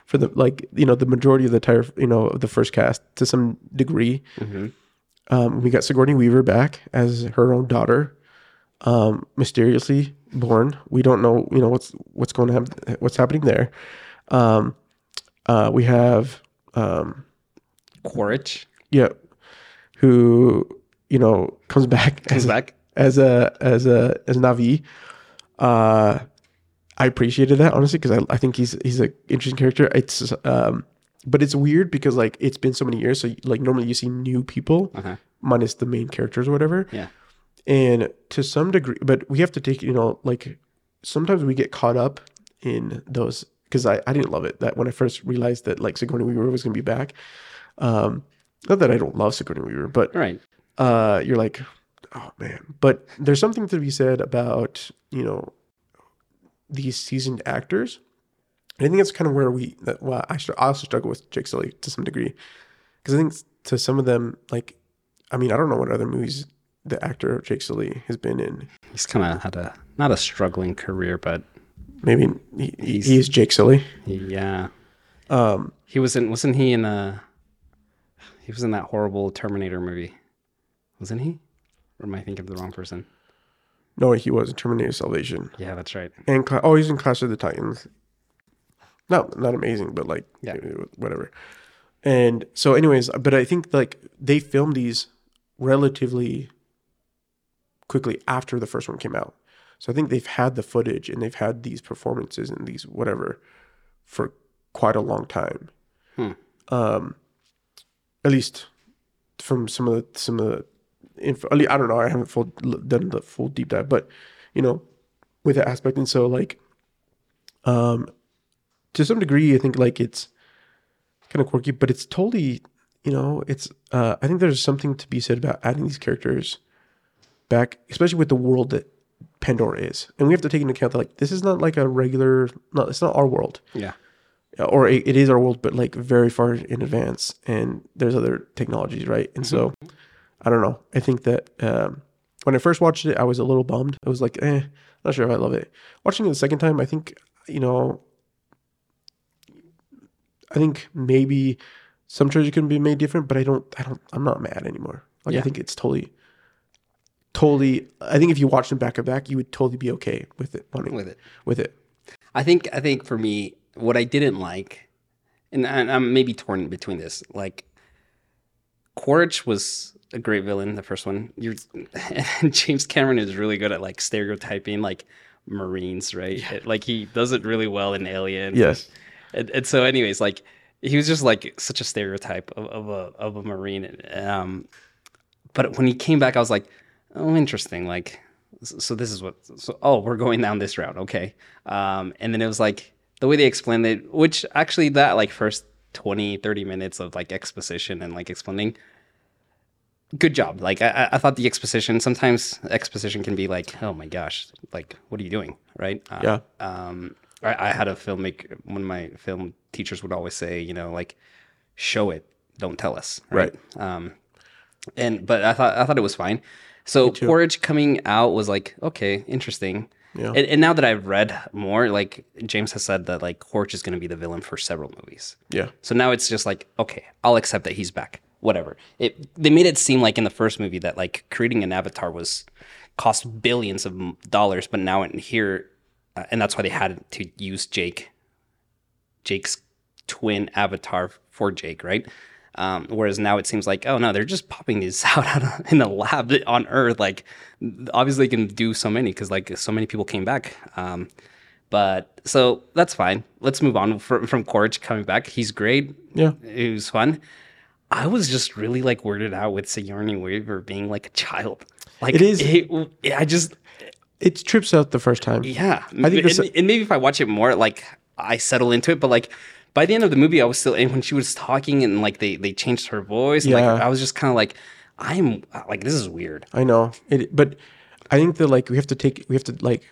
B: for the like you know the majority of the entire you know of the first cast to some degree.
A: Hmm
B: um, we got Sigourney Weaver back as her own daughter um, mysteriously born. We don't know you know what's what's going to happen what's happening there. Um, uh, we have um,
A: Quaritch.
B: Yeah. Who you know comes back
A: comes
B: as,
A: back.
B: as a as a as Navi. Uh, I appreciated that honestly because I, I think he's he's an interesting character. It's um, but it's weird because like it's been so many years. So like normally you see new people
A: Uh-huh.
B: minus the main characters or whatever.
A: Yeah.
B: And to some degree, but we have to take you know like sometimes we get caught up in those because I I didn't love it that when I first realized that like Sigourney Weaver was gonna be back. Um, not that I don't love Sigourney Weaver, but
A: Right.
B: uh, you're like, oh man. But there's something to be said about you know these seasoned actors. And I think that's kind of where we. That, well, I, I also struggle with Jake Sully to some degree because I think to some of them, like, I mean, I don't know what other movies the actor Jake Sully has been in.
A: He's kind of had a not a struggling career, but
B: Maybe he, he,
A: He's-
B: he is Jake Sully.
A: yeah,
B: Um,
A: he was in. Wasn't he in a, He was in that horrible Terminator movie, wasn't he? Or am I thinking of the wrong person?
B: No, he was in Terminator Salvation
A: Yeah, that's right.
B: and Cla- oh, he's in Clash of the Titans. Not not amazing, but like
A: Yeah.
B: whatever. And so, anyways, but I think like they filmed these relatively quickly after the first one came out. So I think they've had the footage and they've had these performances and these whatever for quite a long time.
A: Hmm.
B: Um, at least from some of the some of the info. I don't know. I haven't full, done the full deep dive, but you know, with that aspect, and so like, um, to some degree, I think like it's kind of quirky, but it's totally, you know, it's. Uh, I think there's something to be said about adding these characters back, especially with the world that Pandora is, and we have to take into account that like this is not like a regular, not it's not our world,
A: Yeah.
B: or it, it is our world, but like very far in advance, and there's other technologies, right? And so, I don't know. I think that um, when I first watched it, I was a little bummed. I was like, eh, not sure if I love it. Watching it the second time, I think you know, I think maybe some choices can be made different, but I don't, I don't, I'm not mad anymore. Like I think it's totally, totally. I think if you watch them back to back, you would totally be okay with it. Wanting
A: With it.
B: with it.
A: I think I think for me, what I didn't like, and I'm maybe torn between this. Like, Quaritch was a great villain, the first one. You're, and James Cameron is really good at like stereotyping like Marines, right? It- like he does it really well in Alien.
B: Yes.
A: And, and so, anyways, like he was just like such a stereotype of, of a of a Marine. Um, but when he came back, I was like, oh, interesting. Like, so so this is what. So, oh, we're going down this route. Okay. Um, and then it was like the way they explained it, which actually that like first 20, 30 minutes of like exposition and like explaining. Good job. Like I, I- I thought the exposition. Sometimes exposition can be like, oh my gosh, like what are you doing, right? Uh,
B: Yeah.
A: um, I, I had a filmmaker. One of my film teachers would always say, you know, like, show it, don't tell us, right? Um, and but I thought I thought it was fine. So. Quaritch coming out was like, okay, interesting.
B: Yeah.
A: And, and now that I've read more, like James has said that like Quaritch is going to be the villain for several movies.
B: Yeah.
A: So now it's just like, okay, I'll accept that he's back. Whatever. It they made it seem like in the first movie that like creating an avatar was cost billions of dollars, but now in here, uh, and that's why they had to use Jake, Jake's twin avatar for Jake, right? Um, whereas now it seems like, oh no, they're just popping these out, out in the lab on Earth. Like, obviously, they can do so many because like so many people came back. Um, but so that's fine. Let's move on from from Quaritch coming back. He's great.
B: Yeah.
A: it was fun. I was just really like weirded out with Sigourney Weaver being like a child. Like
B: It is-
A: It, I just
B: It trips out the first time.
A: yeah.
B: I think
A: and, and maybe if I watch it more, like I settle into it. But like by the end of the movie, I was still and when she was talking and like they they changed her voice.
B: Yeah.
A: Like I was just kind of like, I'm like this is weird.
B: I know it, but I think that like we have to take we have to like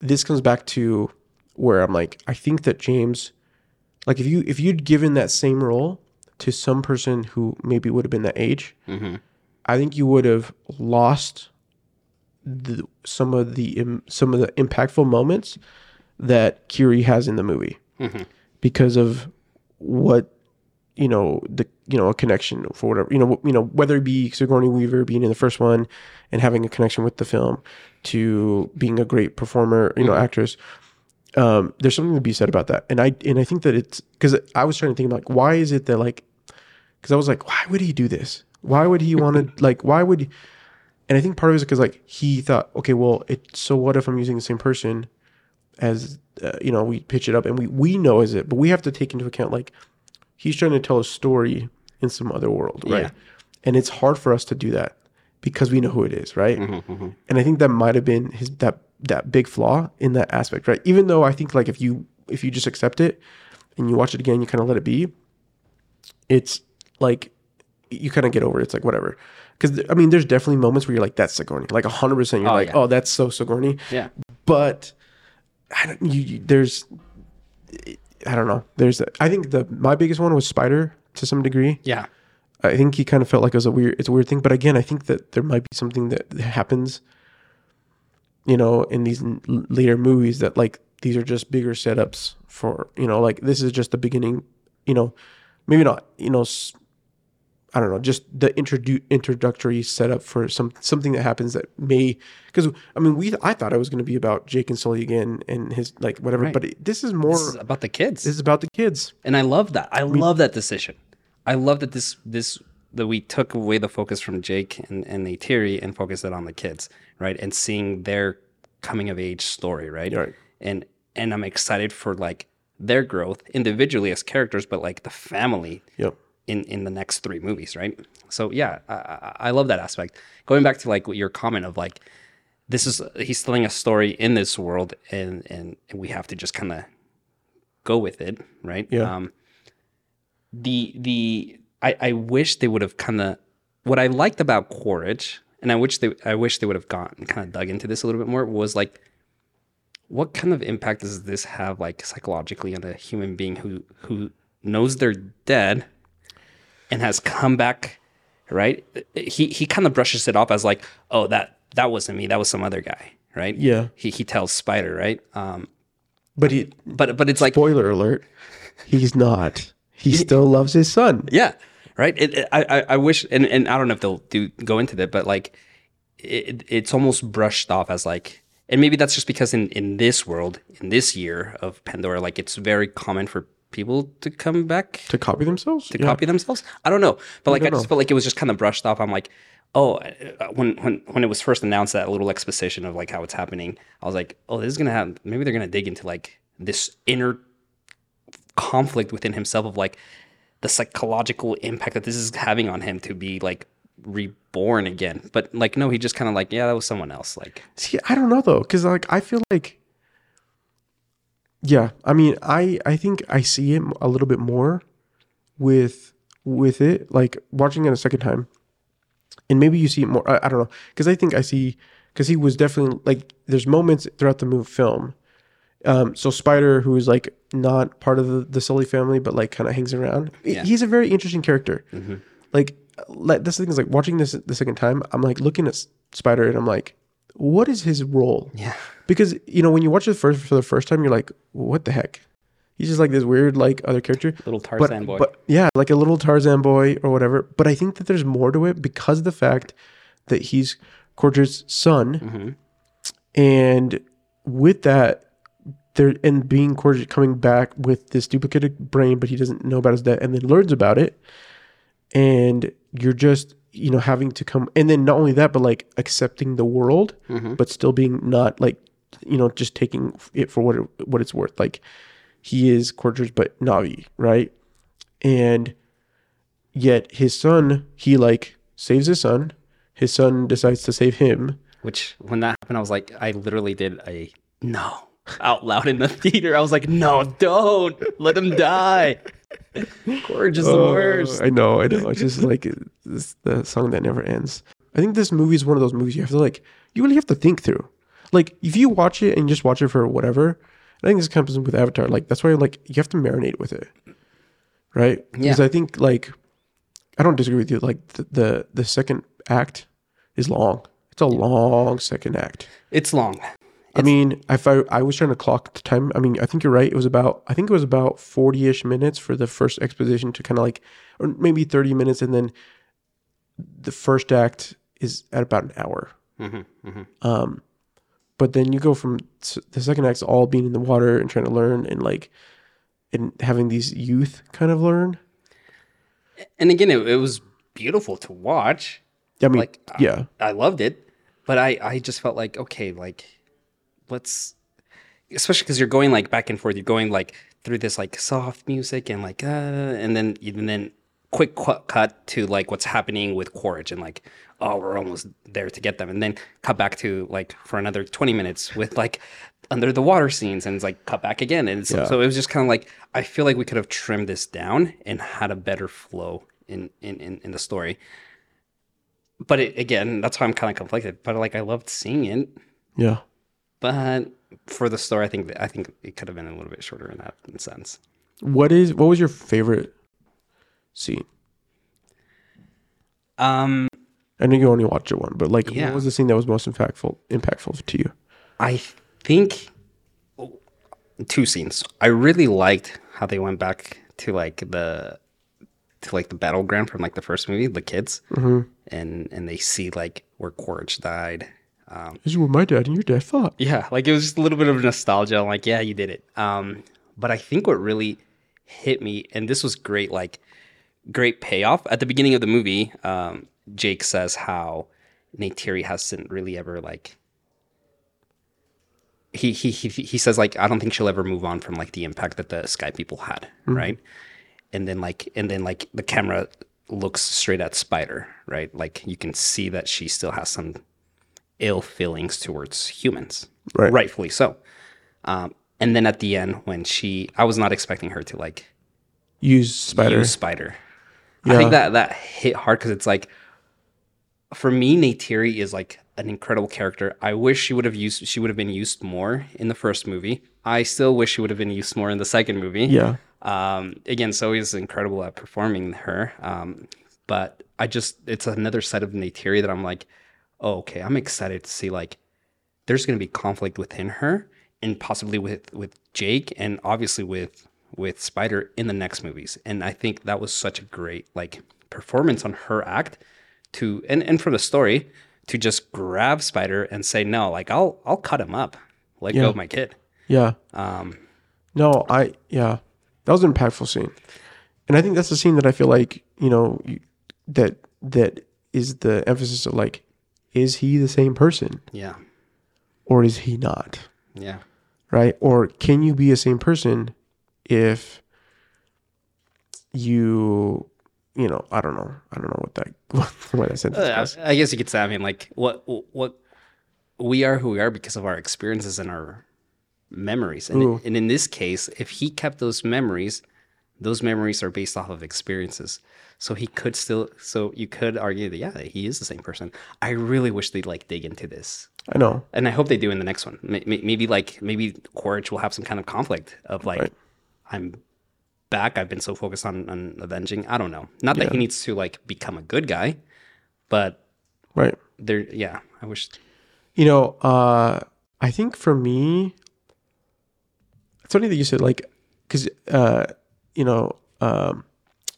B: this comes back to where I'm like I think that James, like if you if you'd given that same role to some person who maybe would have been that age, mm-hmm. I think you would have lost the some of the some of the impactful moments that Kiri has in the movie mm-hmm. Because of what you know the you know a connection for whatever you know you know whether it be Sigourney Weaver being in the first one and having a connection with the film to being a great performer you know actress um there's something to be said about that. And I and I think that it's because I was trying to think like why is it that like because I was like why would he do this? Why would he want to like why would he, and I think part of it is because like he thought okay well it so what if I'm using the same person as uh, you know we pitch it up and we we know is it but we have to take into account like he's trying to tell a story in some other world right
A: Yeah.
B: and it's hard for us to do that because we know who it is right and i think that might have been his that that big flaw in that aspect right even though i think like if you if you just accept it and you watch it again you kind of let it be it's like you kind of get over it. It's like whatever. Because I mean, there's definitely moments where you're like, "That's Sigourney." Like hundred percent, you're
A: Oh,
B: like,
A: yeah.
B: "Oh, that's so Sigourney."
A: Yeah.
B: But I don't. You, you there's, I don't know. There's. I think the my biggest one was Spider to some degree.
A: Yeah.
B: I think he kind of felt like it was a weird. It's a weird thing. But again, I think that there might be something that happens. You know, in these later movies, that like these are just bigger setups for you know, like this is just the beginning. You know, maybe not. You know, I don't know, just the introdu- introductory setup for some something that happens that may because I mean we I thought it was going to be about Jake and Sully again and his like whatever,
A: Right.
B: but it, this is more
A: This is about the kids.
B: this is about the kids.
A: and I love that. I love that decision. I love that this this that we took away the focus from Jake and and Neytiri and focused it on the kids, right? And seeing their coming of age story, right?
B: Right.
A: And and I'm excited for like their growth individually as characters, but like the family
B: Yep.
A: In in the next three movies, right? So yeah, I, I, love that aspect. Going back to like your comment of like this is he's telling a story in this world, and and, we have to just kind of go with it, right?
B: Yeah.
A: Um, the the I I wish they would have kind of what I liked about Quaritch, and I wish they I wish they would have gone kind of dug into this a little bit more was like what kind of impact does this have like psychologically on a human being who who knows they're dead and has come back right he he kind of brushes it off as like oh that that wasn't me that was some other guy right
B: Yeah.
A: he he tells spider right um
B: But he
A: but but it's like
B: spoiler alert, he's not. He still loves his son.
A: Yeah, right. It, it- I, I I wish, and, and I don't know if they'll do go into that, but like, it, it's almost brushed off as like, and maybe that's just because in in this world, in this year of Pandora, like it's very common for people to come back
B: To copy themselves?
A: to copy themselves. I don't know, but like I
B: don't
A: just felt like it was just kind of brushed off. I'm like, oh, uh, when when when it was first announced that little exposition of like how it's happening, I was like, oh, this is gonna have maybe they're gonna dig into like this inner conflict within himself of like the psychological impact that this is having on him to be like reborn again. But like no, he just kind of like yeah, that was someone else. Like
B: See, I don't know though, because like I feel like, yeah, I mean, I I think I see it a little bit more with with it, like watching it a second time, and maybe you see it more. I, I don't know, because I think I see because he was definitely like there's moments throughout the movie film. Um, so Spider, who is like not part of the, the Sully family, but like kind of hangs around.
A: Yeah.
B: He's a very interesting character. Like, like this thing is like watching this the second time. I'm like looking at Spider, and I'm like, what is his role?
A: yeah,
B: Because you know when you watch it first for the first time, you're like, what the heck? He's just like this weird like other character.
A: little
B: But,
A: Tarzan boy.
B: but yeah, like a little Tarzan boy or whatever. But I think that there's more to it because of the fact that he's Quaritch's son,
A: Mm-hmm.
B: and with that, there and being Corger coming back with this duplicated brain, but he doesn't know about his death, and then learns about it. and you're just you know having to come and then not only that but like accepting the world mm-hmm. but still being not like you know just taking it for what it, what it's worth. Like he is Quaritch but Navi right? And yet his son he like saves his son. His son decides to save him.
A: Which when that happened, I was like, I literally did a no out loud in the theater. I was like, no, don't. Let him die. Quaritch is the oh, worst.
B: Oh, I know, I know. It's just like it's the song that never ends. I think this movie is one of those movies you have to like. You really have to think through. Like if you watch it and you just watch it for whatever, I think this comes with Avatar. Like that's why like you have to marinate with it, right? Because
A: Yeah.
B: I think like I don't disagree with you. Like the, the the second act is long. It's a long second act.
A: It's long.
B: I mean, if I I was trying to clock the time, I mean, I think you're right. It was about I think it was about forty ish minutes for the first exposition to kind of like, or maybe thirty minutes, and then the first act is at about an hour.
A: hmm hmm
B: Um, but then you go from the second act's all being in the water and trying to learn and like, and having these youth kind of learn.
A: And again, it, it was beautiful to watch.
B: I mean,
A: Like,
B: yeah,
A: I loved it, but I I just felt like okay, like let's especially because you're going like back and forth. You're going like through this like soft music and like uh, and then even then quick qu- cut to like what's happening with Quaritch and like oh we're almost there to get them and then cut back to like for another 20 minutes with like under the water scenes and it's like cut back again and so,
B: Yeah.
A: so it was just kind of like I feel like we could have trimmed this down and had a better flow in in in, in the story but it, again, that's why I'm kind of conflicted. But like, I loved seeing it,
B: yeah.
A: But for the story, I think I think it could have been a little bit shorter in that sense.
B: What is what was your favorite scene?
A: Um,
B: I know you only watched it one, but like,
A: Yeah.
B: what was the scene that was most impactful impactful to you?
A: I think two scenes. I really liked how they went back to like the to like the battleground from like the first movie, the kids, and and they see like where Quaritch died. Um,
B: This is what my dad and your dad thought.
A: Yeah, like it was just a little bit of nostalgia. I'm like, yeah, you did it. Um, but I think what really hit me, and this was great, like great payoff at the beginning of the movie. Um, Jake says how Neytiri hasn't really ever like. He, he he he says like I don't think she'll ever move on from like the impact that the Sky people had, right? And then like and then like the camera looks straight at Spider, right? Like you can see that she still has some ill feelings towards humans,
B: Right.
A: rightfully so. Um, and then at the end, when she, I was not expecting her to like
B: Use spider.
A: use Spider. I think that that hit hard because it's like, for me, Neytiri is like an incredible character. I wish she would have used, she would have been used more in the first movie. I still wish she would have been used more in the second movie.
B: yeah.
A: Um, again, Zoe is incredible at performing her. Um, but I just, it's another side of Neytiri that I'm like, oh, okay, I'm excited to see like, there's going to be conflict within her and possibly with, with Jake and obviously with, with Spider in the next movies. And I think that was such a great like performance on her act to, and, and from the story to just grab Spider and say, no, like I'll, I'll cut him up. Let
B: Yeah.
A: go of my kid.
B: Yeah.
A: Um,
B: No, I yeah, that was an impactful scene, and I think that's the scene that I feel like you know you, that that is the emphasis of like, is he the same person
A: yeah.
B: or is he not?
A: Yeah.
B: Right? Or can you be a same person if you you know I don't know I don't know what that what that sentence
A: Uh. I guess you could say. I mean, like what what we are who we are because of our experiences and our memories. And, and in this case, if he kept those memories, those memories are based off of experiences. So he could still. So you could argue that yeah, he is the same person. I really wish they'd like dig into this,
B: I know.
A: and I hope they do in the next one. May- may- Maybe like maybe Quaritch will have some kind of conflict of like,
B: Right.
A: I'm back. I've been so focused on, on avenging. I don't know. Not that
B: Yeah.
A: he needs to like become a good guy, but
B: Right.
A: there yeah i wish
B: You know, uh, I think for me, it's funny that you said like, because uh, you know, um,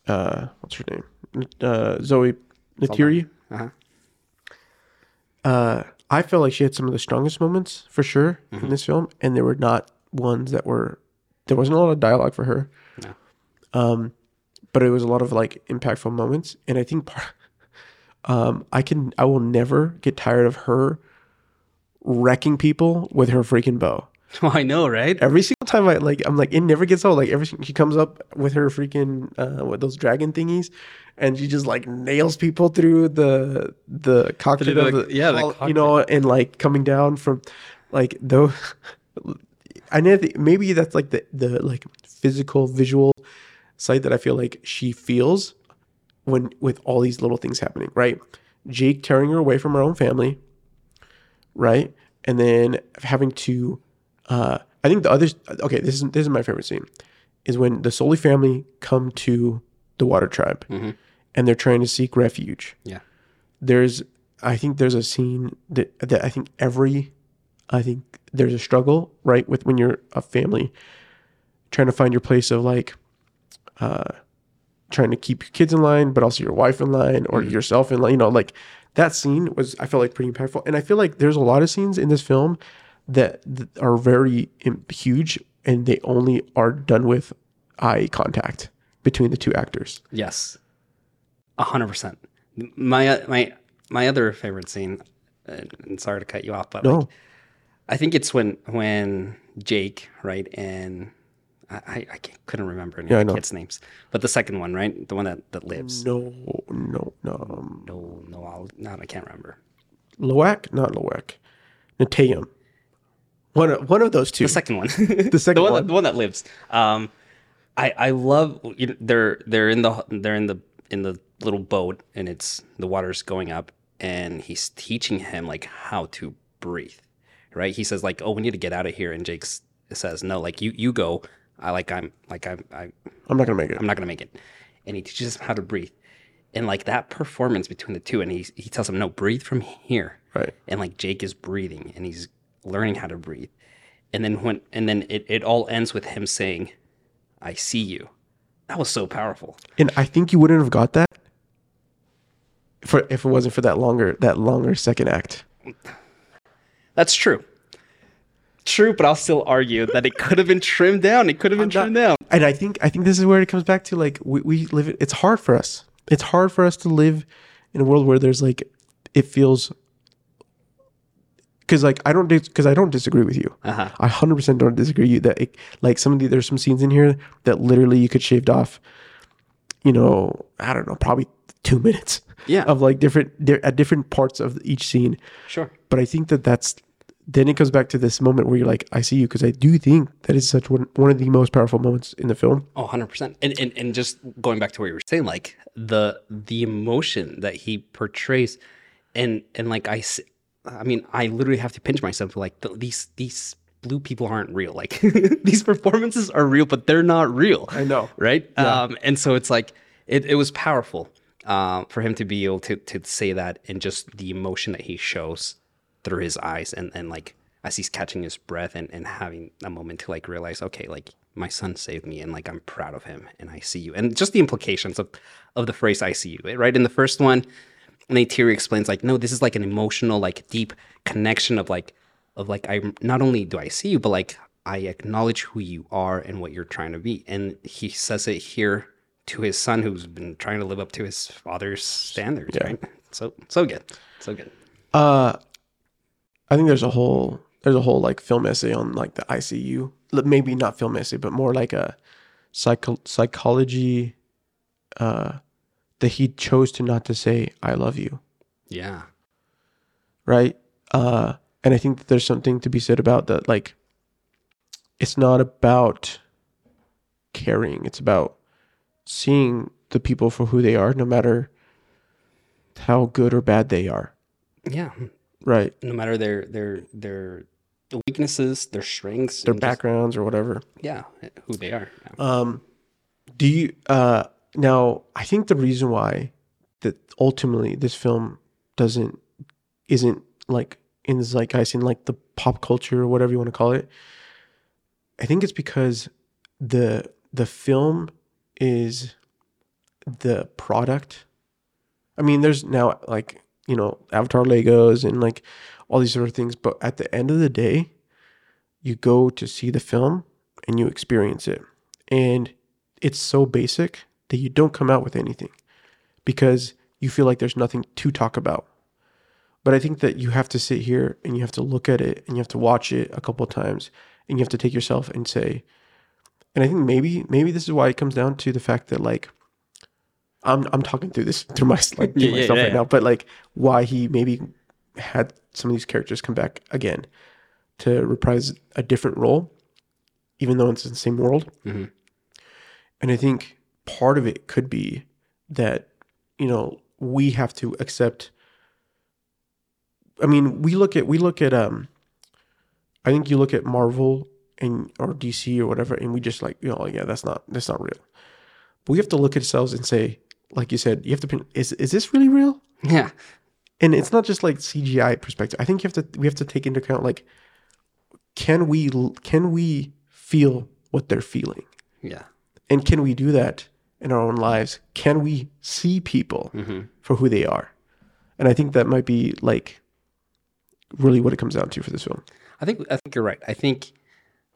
B: uh, what's her name? Uh, Zoe Neytiri.
A: uh-huh.
B: Uh, I felt like she had some of the strongest moments for sure in this film, and there were not ones that were. There wasn't a lot of dialogue for her.
A: No.
B: Um, but it was a lot of like impactful moments. And I think part, um, I can, I will never get tired of her wrecking people with her freaking bow.
A: Oh, I know, right?
B: Every single time I like, I'm like, it never gets old. Like every time she comes up with her freaking uh, with those dragon thingies, and she just like nails people through the the cockpit
A: Through
B: of
A: the-
B: the
A: yeah, the
B: all- you know, and like coming down from like those. I know that maybe that's like the the like physical visual side that I feel like she feels when with all these little things happening, right? Jake tearing her away from her own family, right? And then having to uh I think the others okay, this is this is my favorite scene is when the Sully family come to the water tribe
A: Mhm.
B: and they're trying to seek refuge.
A: Yeah.
B: There's I think there's a scene that that I think every I think there's a struggle, right, with when you're a family trying to find your place of like uh trying to keep your kids in line, but also your wife in line or yourself in line. You know, like that scene was I felt like pretty impactful, and I feel like there's a lot of scenes in this film that, that are very huge, and they only are done with eye contact between the two actors.
A: Yes, hundred percent. My my my other favorite scene, and and sorry to cut you off, but
B: No,
A: like, I think it's when when Jake, right, and I I, I couldn't remember any
B: Yeah,
A: of the kids' names, but the second one, right, the one that that lives.
B: no, no, no. Um,
A: No, no, I'll, no, I can't remember.
B: Loak, not Loak, Neteyam. One of, one of those two.
A: The second one.
B: The second
A: one,
B: one.
A: That, the one that lives. Um, I I love you know, they're they're in the they're in the in the little boat and it's the water's going up and he's teaching him like how to breathe. Right? He says like, "Oh, we need to get out of here." And Jake says, "No, like you you go. I like I'm like I'm I,
B: I'm not gonna make it.
A: I'm not gonna make it." And he teaches him how to breathe. And like that performance between the two and he he tells him, "No, breathe from here."
B: Right.
A: and like Jake is breathing and he's learning how to breathe. And then when and then it, it all ends with him saying, I see you. That was so powerful.
B: And I think you wouldn't have got that for if it wasn't for that longer that longer second act.
A: That's true. True, but I'll still argue that it could have been trimmed down. It could have been
B: not-
A: trimmed down.
B: And I think I think this is where it comes back to like we, we live it- it's hard for us. It's hard for us to live in a world where there's like it feels because like I don't because I don't disagree with you.
A: Uh-huh.
B: I hundred percent don't disagree with you that it, like some of the there's some scenes in here that literally you could shaved off. You know, I don't know, probably two minutes.
A: Yeah.
B: Of like different di- at different parts of each scene.
A: Sure.
B: But I think that that's then it comes back to this moment where you're like, I see you because I do think that is such one one of the most powerful moments in the film.
A: Oh, 100%. And, and and just going back to what you were saying, like the the emotion that he portrays and and like I I mean, I literally have to pinch myself like th- these these blue people aren't real. Like these performances are real, but they're not real.
B: I know.
A: Right? Um and so it's like it, it was powerful um for him to be able to to say that and just the emotion that he shows through his eyes and and like as he's catching his breath and, and having a moment to like realize okay like my son saved me and like i'm proud of him and i see you and just the implications of of the phrase i see you right in the first one Neytiri explains like no this is like an emotional like deep connection of like of like i not only do i see you but like i acknowledge who you are and what you're trying to be and he says it here to his son who's been trying to live up to his father's standards right so so good so good
B: Uh, I think there's a whole there's a whole like film essay on like the ICU. Maybe not film essay, but more like a psycho- psychology. Uh, that he chose to not to say "I love you,"
A: yeah
B: right? Uh, and I think that there's something to be said about that. Like, it's not about caring; it's about seeing the people for who they are, no matter how good or bad they are.
A: yeah
B: Right?
A: no matter their their their weaknesses their strengths
B: Their
A: and just-
B: backgrounds or whatever.
A: yeah who they are yeah.
B: Um, do you uh now? I think the reason why that ultimately this film doesn't isn't like in the zeitgeist in like the pop culture or whatever you want to call it. I think it's because the the film is the product. I mean, there's now like you know Avatar Legos and like all these sort of things, but at the end of the day, you go to see the film and you experience it and it's so basic that you don't come out with anything because you feel like there's nothing to talk about. But I think that you have to sit here and you have to look at it and you have to watch it a couple of times and you have to take yourself and say, and I think maybe maybe this is why it comes down to the fact that like I'm I'm talking through this through my like through
A: Yeah, yeah,
B: myself
A: yeah,
B: right now, but like why he maybe had some of these characters come back again to reprise a different role, even though it's in the same world.
A: Mhm.
B: And I think part of it could be that you know we have to accept. I mean, we look at we look at um. I think you look at Marvel and or DC or whatever, and we just like you know yeah that's not that's not real. But we have to look at ourselves and say, like you said, you have to pin- is is this really real?
A: Yeah.
B: and it's not just like CGI perspective. I think you have to we have to take into account like can we can we feel what they're feeling,
A: Yeah.
B: and can we do that in our own lives? Can we see people
A: hmm
B: for who they are? And I think that might be like really what it comes down to for this film.
A: I think I think you're right. I think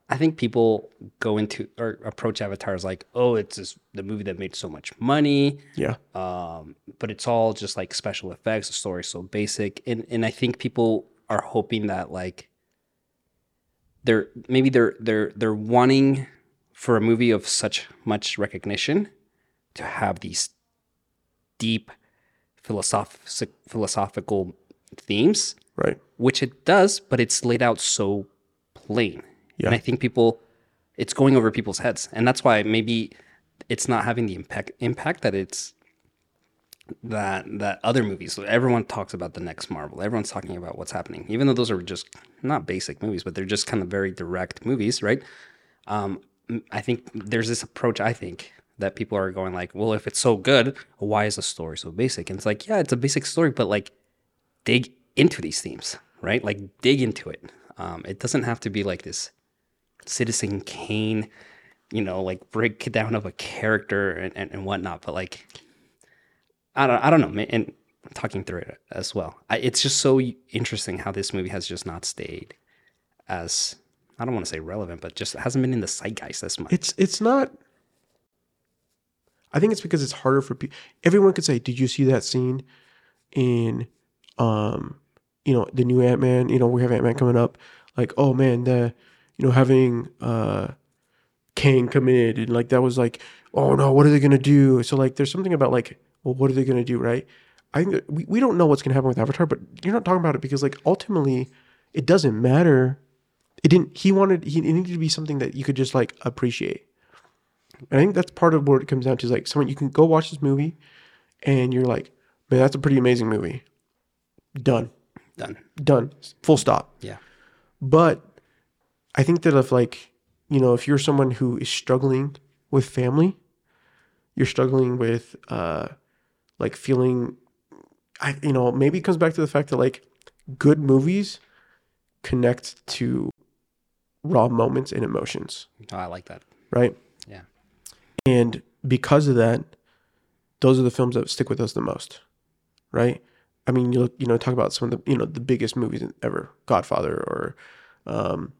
A: I think people go into or approach avatars like, oh, it's this, the movie that made so much money,
B: Yeah,
A: um, but it's all just like special effects. The story's so basic, and and I think people are hoping that like they're maybe they're they're they're wanting for a movie of such much recognition to have these deep philosoph- philosophical themes
B: right.
A: which it does, but it's laid out so plain.
B: Yeah.
A: And I think people, it's going over people's heads, and that's why maybe it's not having the impact impact that it's that that other movies. Everyone talks about the next Marvel. Everyone's talking about what's happening, even though those are just not basic movies, but they're just kind of very direct movies, right? Um, I think there's this approach. I think that people are going like, well, if it's so good, why is the story so basic? And it's like, yeah, it's a basic story, but like dig into these themes, right? Like dig into it. Um, it doesn't have to be like this Citizen Kane, you know, like breakdown of a character and, and, and whatnot. But like, I don't, I don't know. And I'm talking through it as well. I, it's just so interesting how this movie has just not stayed as I don't want to say relevant, but just hasn't been in the zeitgeist as much.
B: It's it's not. I think it's because it's harder for people. Everyone could say, "Did you see that scene in, um, you know, the new Ant Man? You know, we have Ant Man coming up. Like, oh man, the, you know, having uh, Kang come in and like that was like, oh no, what are they gonna do? So like, there's something about like, well, what are they gonna do, right? I think we, we don't know what's gonna happen with Avatar, but you're not talking about it because like ultimately, it doesn't matter. It didn't. He wanted. He it needed to be something that you could just like appreciate. And I think that's part of what it comes down to is like someone you can go watch this movie and you're like, man, that's a pretty amazing movie. Done.
A: Done.
B: Done. Full stop.
A: Yeah.
B: But I think that if like, you know, if you're someone who is struggling with family, you're struggling with uh like feeling I you know, maybe it comes back to the fact that like good movies connect to raw moments and emotions,
A: Oh, I like that.
B: right? And because of that, those are the films that stick with us the most, right? I mean, you look, you know, talk about some of the, you know, the biggest movies ever, Godfather, or, um,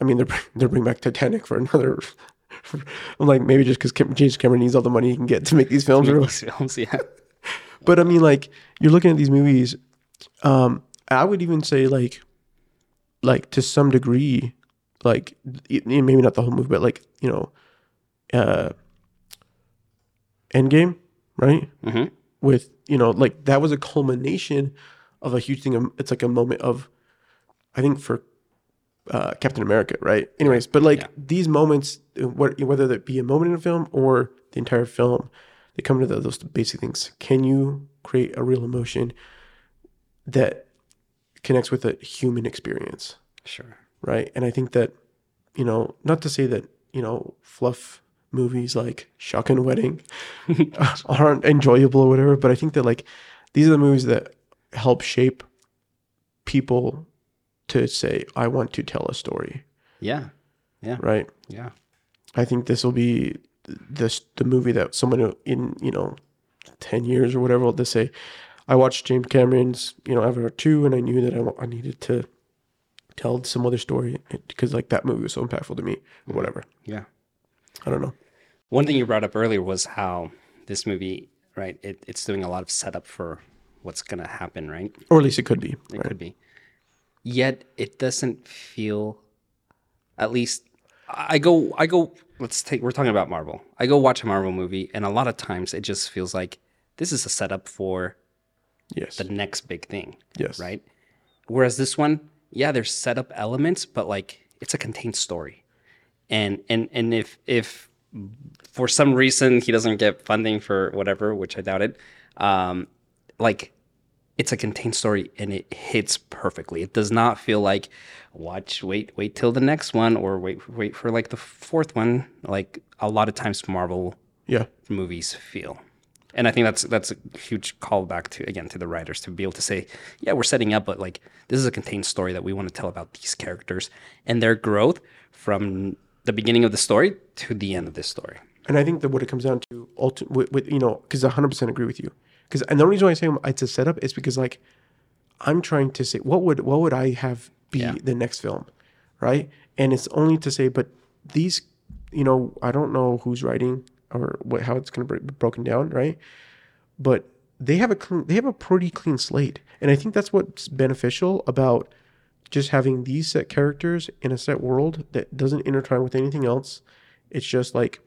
B: I mean, they're they're bringing back Titanic for another. I'm like, maybe just because James Cameron needs all the money he can get to make these films, or
A: These films, yeah.
B: but I mean, like you're looking at these movies. Um, I would even say like, like to some degree, like maybe not the whole movie, but like you know, uh, Endgame, right?
A: hmm
B: With you know, like that was a culmination of a huge thing. It's like a moment of, I think for uh, Captain America, right? Anyways, but like
A: Yeah.
B: these moments, whether that be a moment in a film or the entire film, they come to the, those basic things. Can you create a real emotion that connects with a human experience,
A: Sure.
B: right? And I think that, you know, not to say that you know fluff movies like Shotgun Wedding aren't enjoyable or whatever, but I think that like these are the movies that help shape people to say, I want to tell a story,
A: Yeah. Yeah.
B: Right?
A: Yeah.
B: I think this will be this the movie that someone in you know ten years or whatever will say, I watched James Cameron's you know Avatar two and I knew that I, I needed to tell some other story because like that movie was so impactful to me or mm-hmm. whatever.
A: Yeah.
B: I don't know.
A: One thing you brought up earlier was how this movie, right? It, it's doing a lot of setup for what's gonna happen, right?
B: or at least it could be.
A: It
B: Right?
A: could be. Yet it doesn't feel at least I go I go let's take we're talking about Marvel. I go watch a Marvel movie and a lot of times it just feels like this is a setup for
B: Yes.
A: the next big thing,
B: yes.
A: right? Whereas this one, yeah, there's setup elements, but like it's a contained story. And and and if if for some reason he doesn't get funding for whatever, which I doubt it, um, like it's a contained story and it hits perfectly. It does not feel like watch wait wait till the next one or wait wait for like the fourth one. Like a lot of times Marvel
B: Yeah.
A: movies feel. And I think that's that's a huge callback to again to the writers to be able to say, yeah, we're setting up, but like this is a contained story that we want to tell about these characters and their growth from the beginning of the story to the end of this story.
B: And I think that what it comes down to, ulti- with, with you know, because I 100% agree with you. Because and the only reason why I say it's a setup is because like I'm trying to say what would what would I have be
A: Yeah.
B: the next film, right? And it's only to say, but these, you know, I don't know who's writing or what how it's going to be broken down, right? But they have a clean, they have a pretty clean slate, and I think that's what's beneficial about just having these set characters in a set world that doesn't intertwine with anything else. It's just like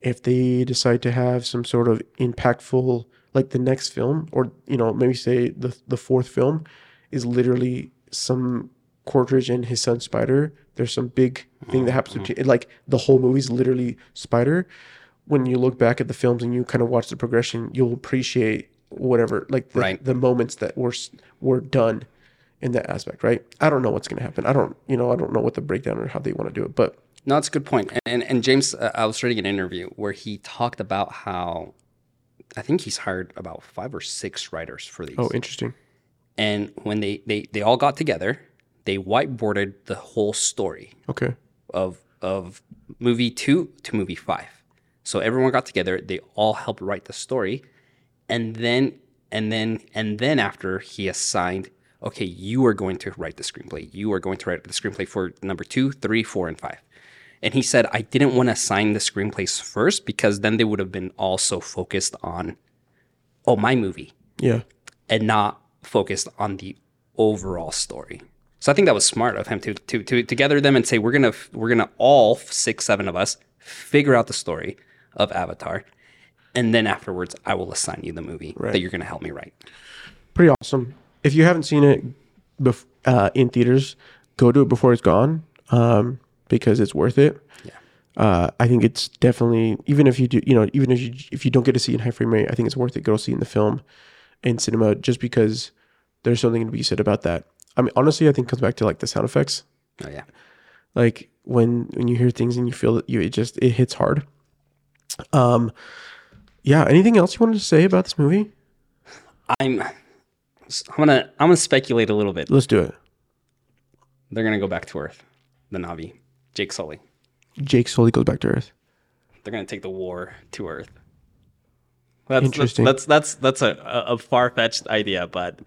B: if they decide to have some sort of impactful like the next film or you know maybe say the the fourth film is literally some Quaritch and his son Spider there's some big thing that happens between mm-hmm. like the whole movie's literally Spider when you look back at the films and you kind of watch the progression you'll appreciate whatever like the,
A: Right.
B: the moments that were were done in that aspect right I don't know what's going to happen I don't you know I don't know what the breakdown or how they want to do it but
A: No, that's a good point. And and, and James, uh, I was reading an interview where he talked about how I think he's hired about five or six writers for these.
B: oh interesting
A: and when they, they they all got together, they whiteboarded the whole story
B: okay
A: of of movie two to movie five. So everyone got together. They all helped write the story, and then and then and then after he assigned, okay, you are going to write the screenplay. You are going to write the screenplay for number two, three, four, and five. And he said, I didn't want to assign the screenplays first because then they would have been also focused on, oh, my movie
B: yeah
A: and not focused on the overall story. So I think that was smart of him to to to, to gather them and say we're gonna we're gonna all six seven of us figure out the story of Avatar, and then afterwards I will assign you the movie
B: Right.
A: that you're gonna help me write.
B: pretty awesome. If you haven't seen it bef- uh, in theaters, go do it before it's gone um, because it's worth it.
A: Yeah.
B: Uh, I think it's definitely even if you do, you know, even if you if you don't get to see it in high frame rate, I think it's worth it. Go see it in the film, in cinema, just because there's something to be said about that. I mean, honestly, I think it comes back to like the sound effects.
A: Oh yeah,
B: Like when when you hear things and you feel that you it just it hits hard. Um, yeah. Anything else you wanted to say about this movie?
A: I'm I'm gonna I'm gonna speculate a little bit.
B: Let's do it.
A: They're gonna go back to Earth, the Na'vi, Jake Sully.
B: Jake Sully goes back to Earth.
A: They're gonna take the war to Earth. That's
B: Interesting.
A: That's that's that's, a, a far fetched idea, but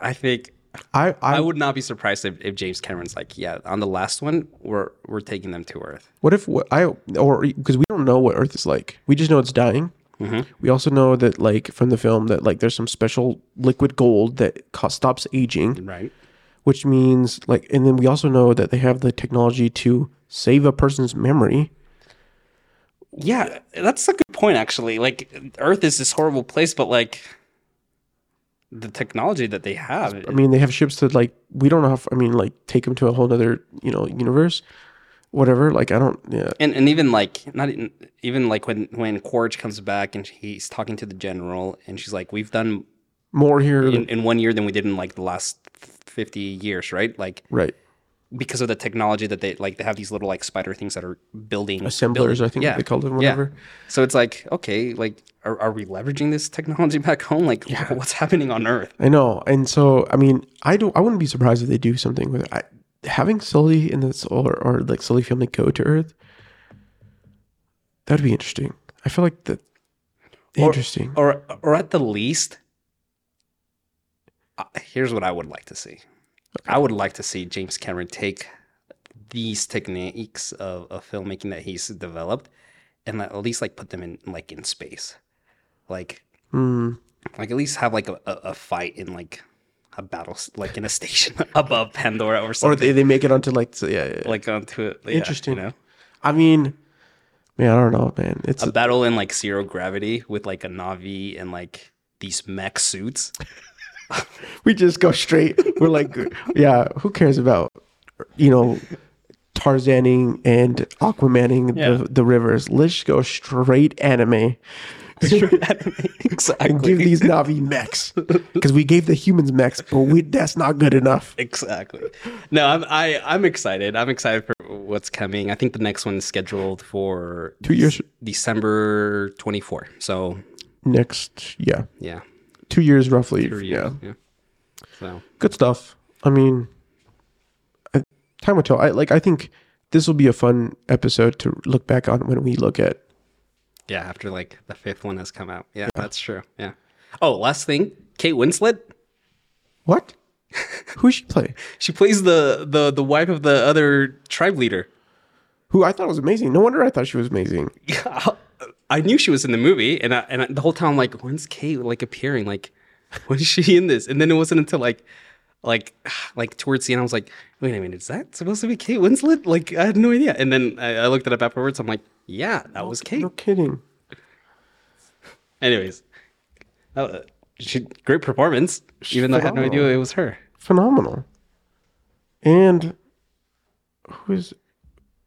A: I think
B: I I,
A: I would not be surprised if, if James Cameron's like, yeah, on the last one, we're we're taking them to Earth.
B: What if what I or because we don't know what Earth is like. We just know it's dying.
A: Mm-hmm.
B: We also know that like from the film that like there's some special liquid gold that co- stops aging,
A: Right.
B: which means like, and then we also know that they have the technology to save a person's memory.
A: Yeah, that's a good point. Actually, like Earth is this horrible place, but like the technology that they have,
B: I mean, they have ships that like we don't know. How, I mean, like take them to a whole other you know universe, whatever. Like I don't. Yeah.
A: and and even like not even, even like when when Quaritch comes back and he's talking to the general, and she's like, "We've done
B: More here.
A: in,
B: than,
A: in one year than we did in like the last fifty years, right?" Like
B: right.
A: because of the technology that they like, they have these little like spider things that are building
B: Assemblers,
A: building-
B: I think
A: Yeah.
B: they called them.
A: Yeah.
B: Whatever.
A: So it's like, okay, like, are, are we leveraging this technology back home? Like, what's happening on Earth?
B: I know, and so I mean, I don't. I wouldn't be surprised if they do something with it. I, having Sully in this or, or like Sully family go to Earth. That'd be interesting. I feel like that. Interesting.
A: Or, or at the least, uh, here's what I would like to see. I would like to see James Cameron take these techniques of, of filmmaking that he's developed and at least like put them in like in space, like
B: Hmm.
A: like at least have like a, a, a fight in like a battle like in a station above Pandora or something.
B: Or they, they make it onto like yeah, yeah,
A: like onto it. yeah,
B: Interesting.
A: you know,
B: I mean, man, I don't know, man. It's
A: a battle in like zero gravity with like a Na'vi and like these mech suits.
B: we just go straight. We're like, yeah, who cares about you know Tarzaning and Aquamaning
A: Yeah.
B: the the rivers? Let's go straight anime.
A: exactly.
B: and give these Na'vi mechs because we gave the humans mechs, but we that's not good enough.
A: exactly. No, I'm I, I'm excited. I'm excited for what's coming. I think the next one is scheduled for
B: Two years
A: December 24. So
B: next, yeah,
A: yeah,
B: two years roughly. Yeah,
A: years. Yeah. So
B: good stuff. I mean, I, time will tell. I like. I think this will be a fun episode to look back on when we look at.
A: Yeah, after like the fifth one has come out. Yeah, that's true. Yeah. Oh, last thing, Kate Winslet.
B: What? Who she play?
A: She plays the the the wife of the other tribe leader.
B: Who I thought was amazing. No wonder I thought she was amazing.
A: I knew she was in the movie, and I, and I, the whole time I'm like, when's Kate like appearing? Like, when is she in this? And then it wasn't until like, like, like towards the end, I was like, wait a minute, is that supposed to be Kate Winslet? Like, I had no idea. And then I, I looked it up afterwards. I'm like, yeah, that was Kate.
B: You're kidding.
A: Anyways, uh, she great performance, even though I had no idea it was her.
B: Phenomenal. And who is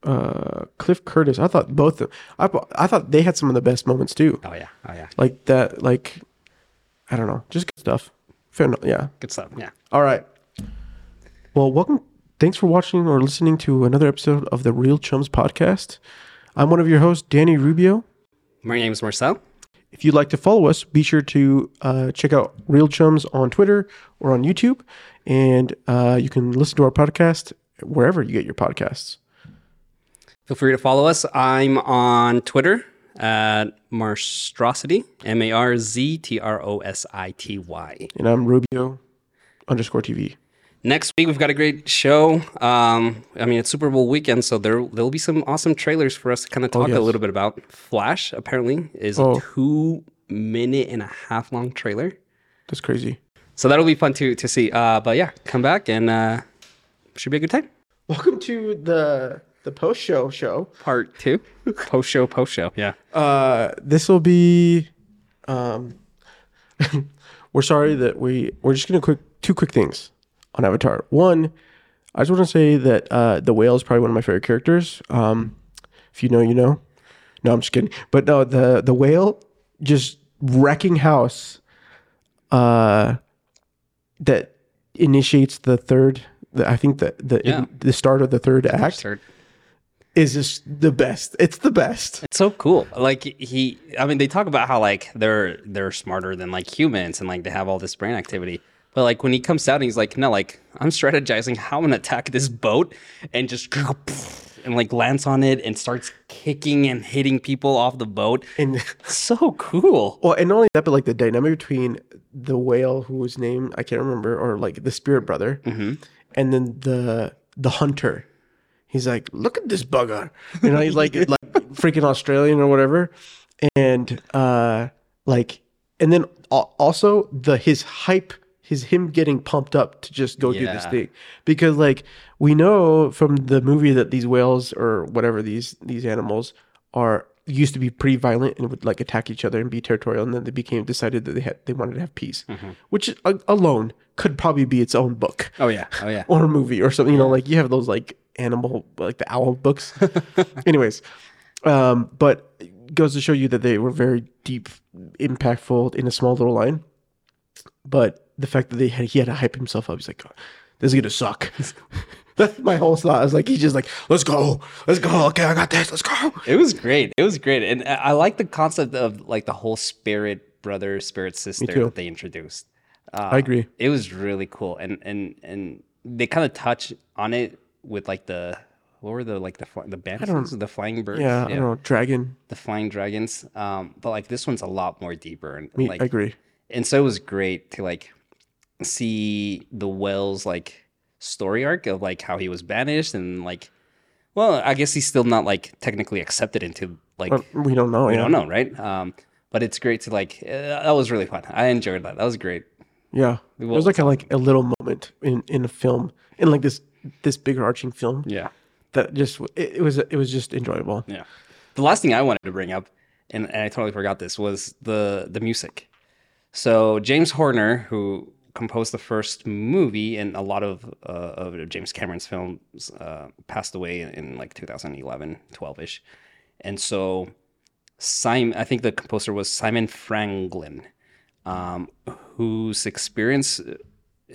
B: uh Cliff Curtis? I thought both of I I thought they had some of the best moments too.
A: Oh yeah, oh yeah,
B: Like that like I don't know, just good stuff. Fair enough. Yeah.
A: good stuff. Yeah.
B: All right. Well, welcome. Thanks for watching or listening to another episode of the Reel Chums podcast. I'm one of your hosts, Danny Rubio.
A: My name is Marcel.
B: If you'd like to follow us, be sure to uh, check out Reel Chums on Twitter or on YouTube. And uh, you can listen to our podcast wherever you get your podcasts.
A: Feel free to follow us. I'm on Twitter at Marztrosity, M A R Z T R O S I T Y.
B: And I'm Rubio underscore TV.
A: Next week we've got a great show. Um, I mean it's Super Bowl weekend, so there there'll be some awesome trailers for us to kind of talk
B: yes.
A: a little bit about. Flash apparently is
B: Oh.
A: a two minute and a half long trailer,
B: That's crazy.
A: so that'll be fun to to see. Uh, but yeah, come back and uh, should be a good time.
B: Welcome to the the post show show.
A: Part two, post show, post show. Yeah.
B: Uh, this will be. Um, we're sorry that we we're just gonna quick two quick things on Avatar. One, I just want to say that uh, the whale is probably one of my favorite characters. Um, if you know, you know. No, I'm just kidding. But no, the the whale just wrecking house. Uh, that initiates the third. The, I think the the
A: Yeah.
B: the start of the third act
A: Start.
B: Is just the best. It's the best.
A: It's so cool. Like he, I mean, they talk about how like they're they're smarter than like humans and like they have all this brain activity. But like when he comes out and he's like, no, like I'm strategizing how I'm gonna attack this boat and just and like lands on it and starts kicking and hitting people off the boat.
B: And
A: So cool.
B: Well, and not only that, but like the dynamic between the whale, whose name I can't remember, or like the spirit brother, mm-hmm. and then the the hunter. He's like, look at this bugger, you know, he's like like freaking Australian or whatever, and uh, like, and then also the his hype, his him getting pumped up to just go do this thing, because like we know from the movie that these whales or whatever these these animals are used to be pretty violent and would like attack each other and be territorial. And then they became decided that they had they wanted to have peace which a- alone could probably be its own book.
A: Oh yeah. Oh yeah.
B: or a movie or something you know like you have those like animal like the owl books. Anyways um but it goes to show you that they were very deep impactful in a small little line. But the fact that they had he had to hype himself up he's like this is gonna suck. That's my whole thought. I was like he's just like let's go let's go okay i got this let's go.
A: It was great. It was great, and I I like the concept of like the whole spirit brother, spirit sister that they introduced.
B: i agree.
A: It was really cool, and and and they kind of touch on it with like the what were the like the the bands, the flying birds,
B: yeah, i don't know dragon
A: the flying dragons. Um, but like this one's a lot more deeper, and
B: Me,
A: like
B: i agree
A: and so it was great to like see the Wells like story arc of like how he was banished and like Well, I guess he's still not like technically accepted into like
B: But we don't know.
A: we
B: yeah.
A: don't know, right? Um, but it's great to like. Uh, that was really fun. I enjoyed that. That was great.
B: Yeah,
A: We
B: it was like a like a little moment in in a film in like this this bigger arching film
A: Yeah.
B: that just it, it was it was just enjoyable.
A: Yeah. The last thing I wanted to bring up, and, and I totally forgot this, was the the music. So James Horner, who composed the first movie and a lot of uh, of James Cameron's films, uh, passed away in, in like 2011, 12 ish, and so Simon, I think the composer was Simon Franglen, um, whose experience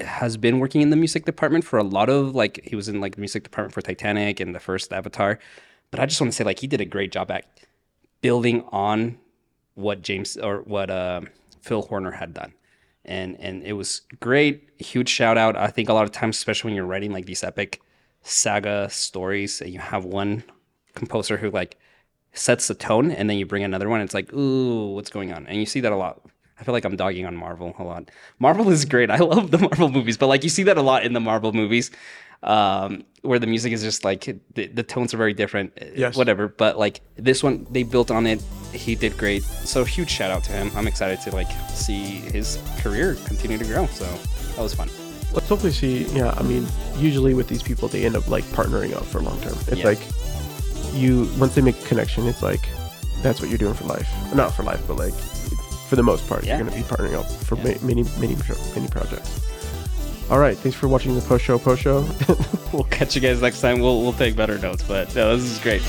A: has been working in the music department for a lot of like he was in like the music department for Titanic and the first Avatar. But I just want to say like he did a great job at building on what James or what uh, Phil Horner had done. And and it was great. Huge shout out. I think a lot of times, especially when you're writing like these epic saga stories, and you have one composer who like sets the tone, and then you bring another one. It's like, ooh, what's going on? And you see that a lot. I feel like I'm dogging on Marvel a lot. Marvel is great. I love the Marvel movies, but like you see that a lot in the Marvel movies, um, where the music is just like the, the tones are very different. uh,
B: Yes.
A: Whatever. But like this one, they built on it. He did great. So huge shout out to him. I'm excited to like see his career continue to grow. So that was fun.
B: Let's hopefully see. Yeah, I mean, usually with these people, they end up like partnering up for long term. It's
A: Yeah.
B: like you once they make a connection, it's like that's what you're doing for life. Not for life, but like for the most part,
A: Yeah.
B: you're going to be partnering up for
A: Yeah.
B: many, many, many projects. All right, thanks for watching the post show. Post show.
A: We'll catch you guys next time. We'll we'll take better notes. But no, this is great.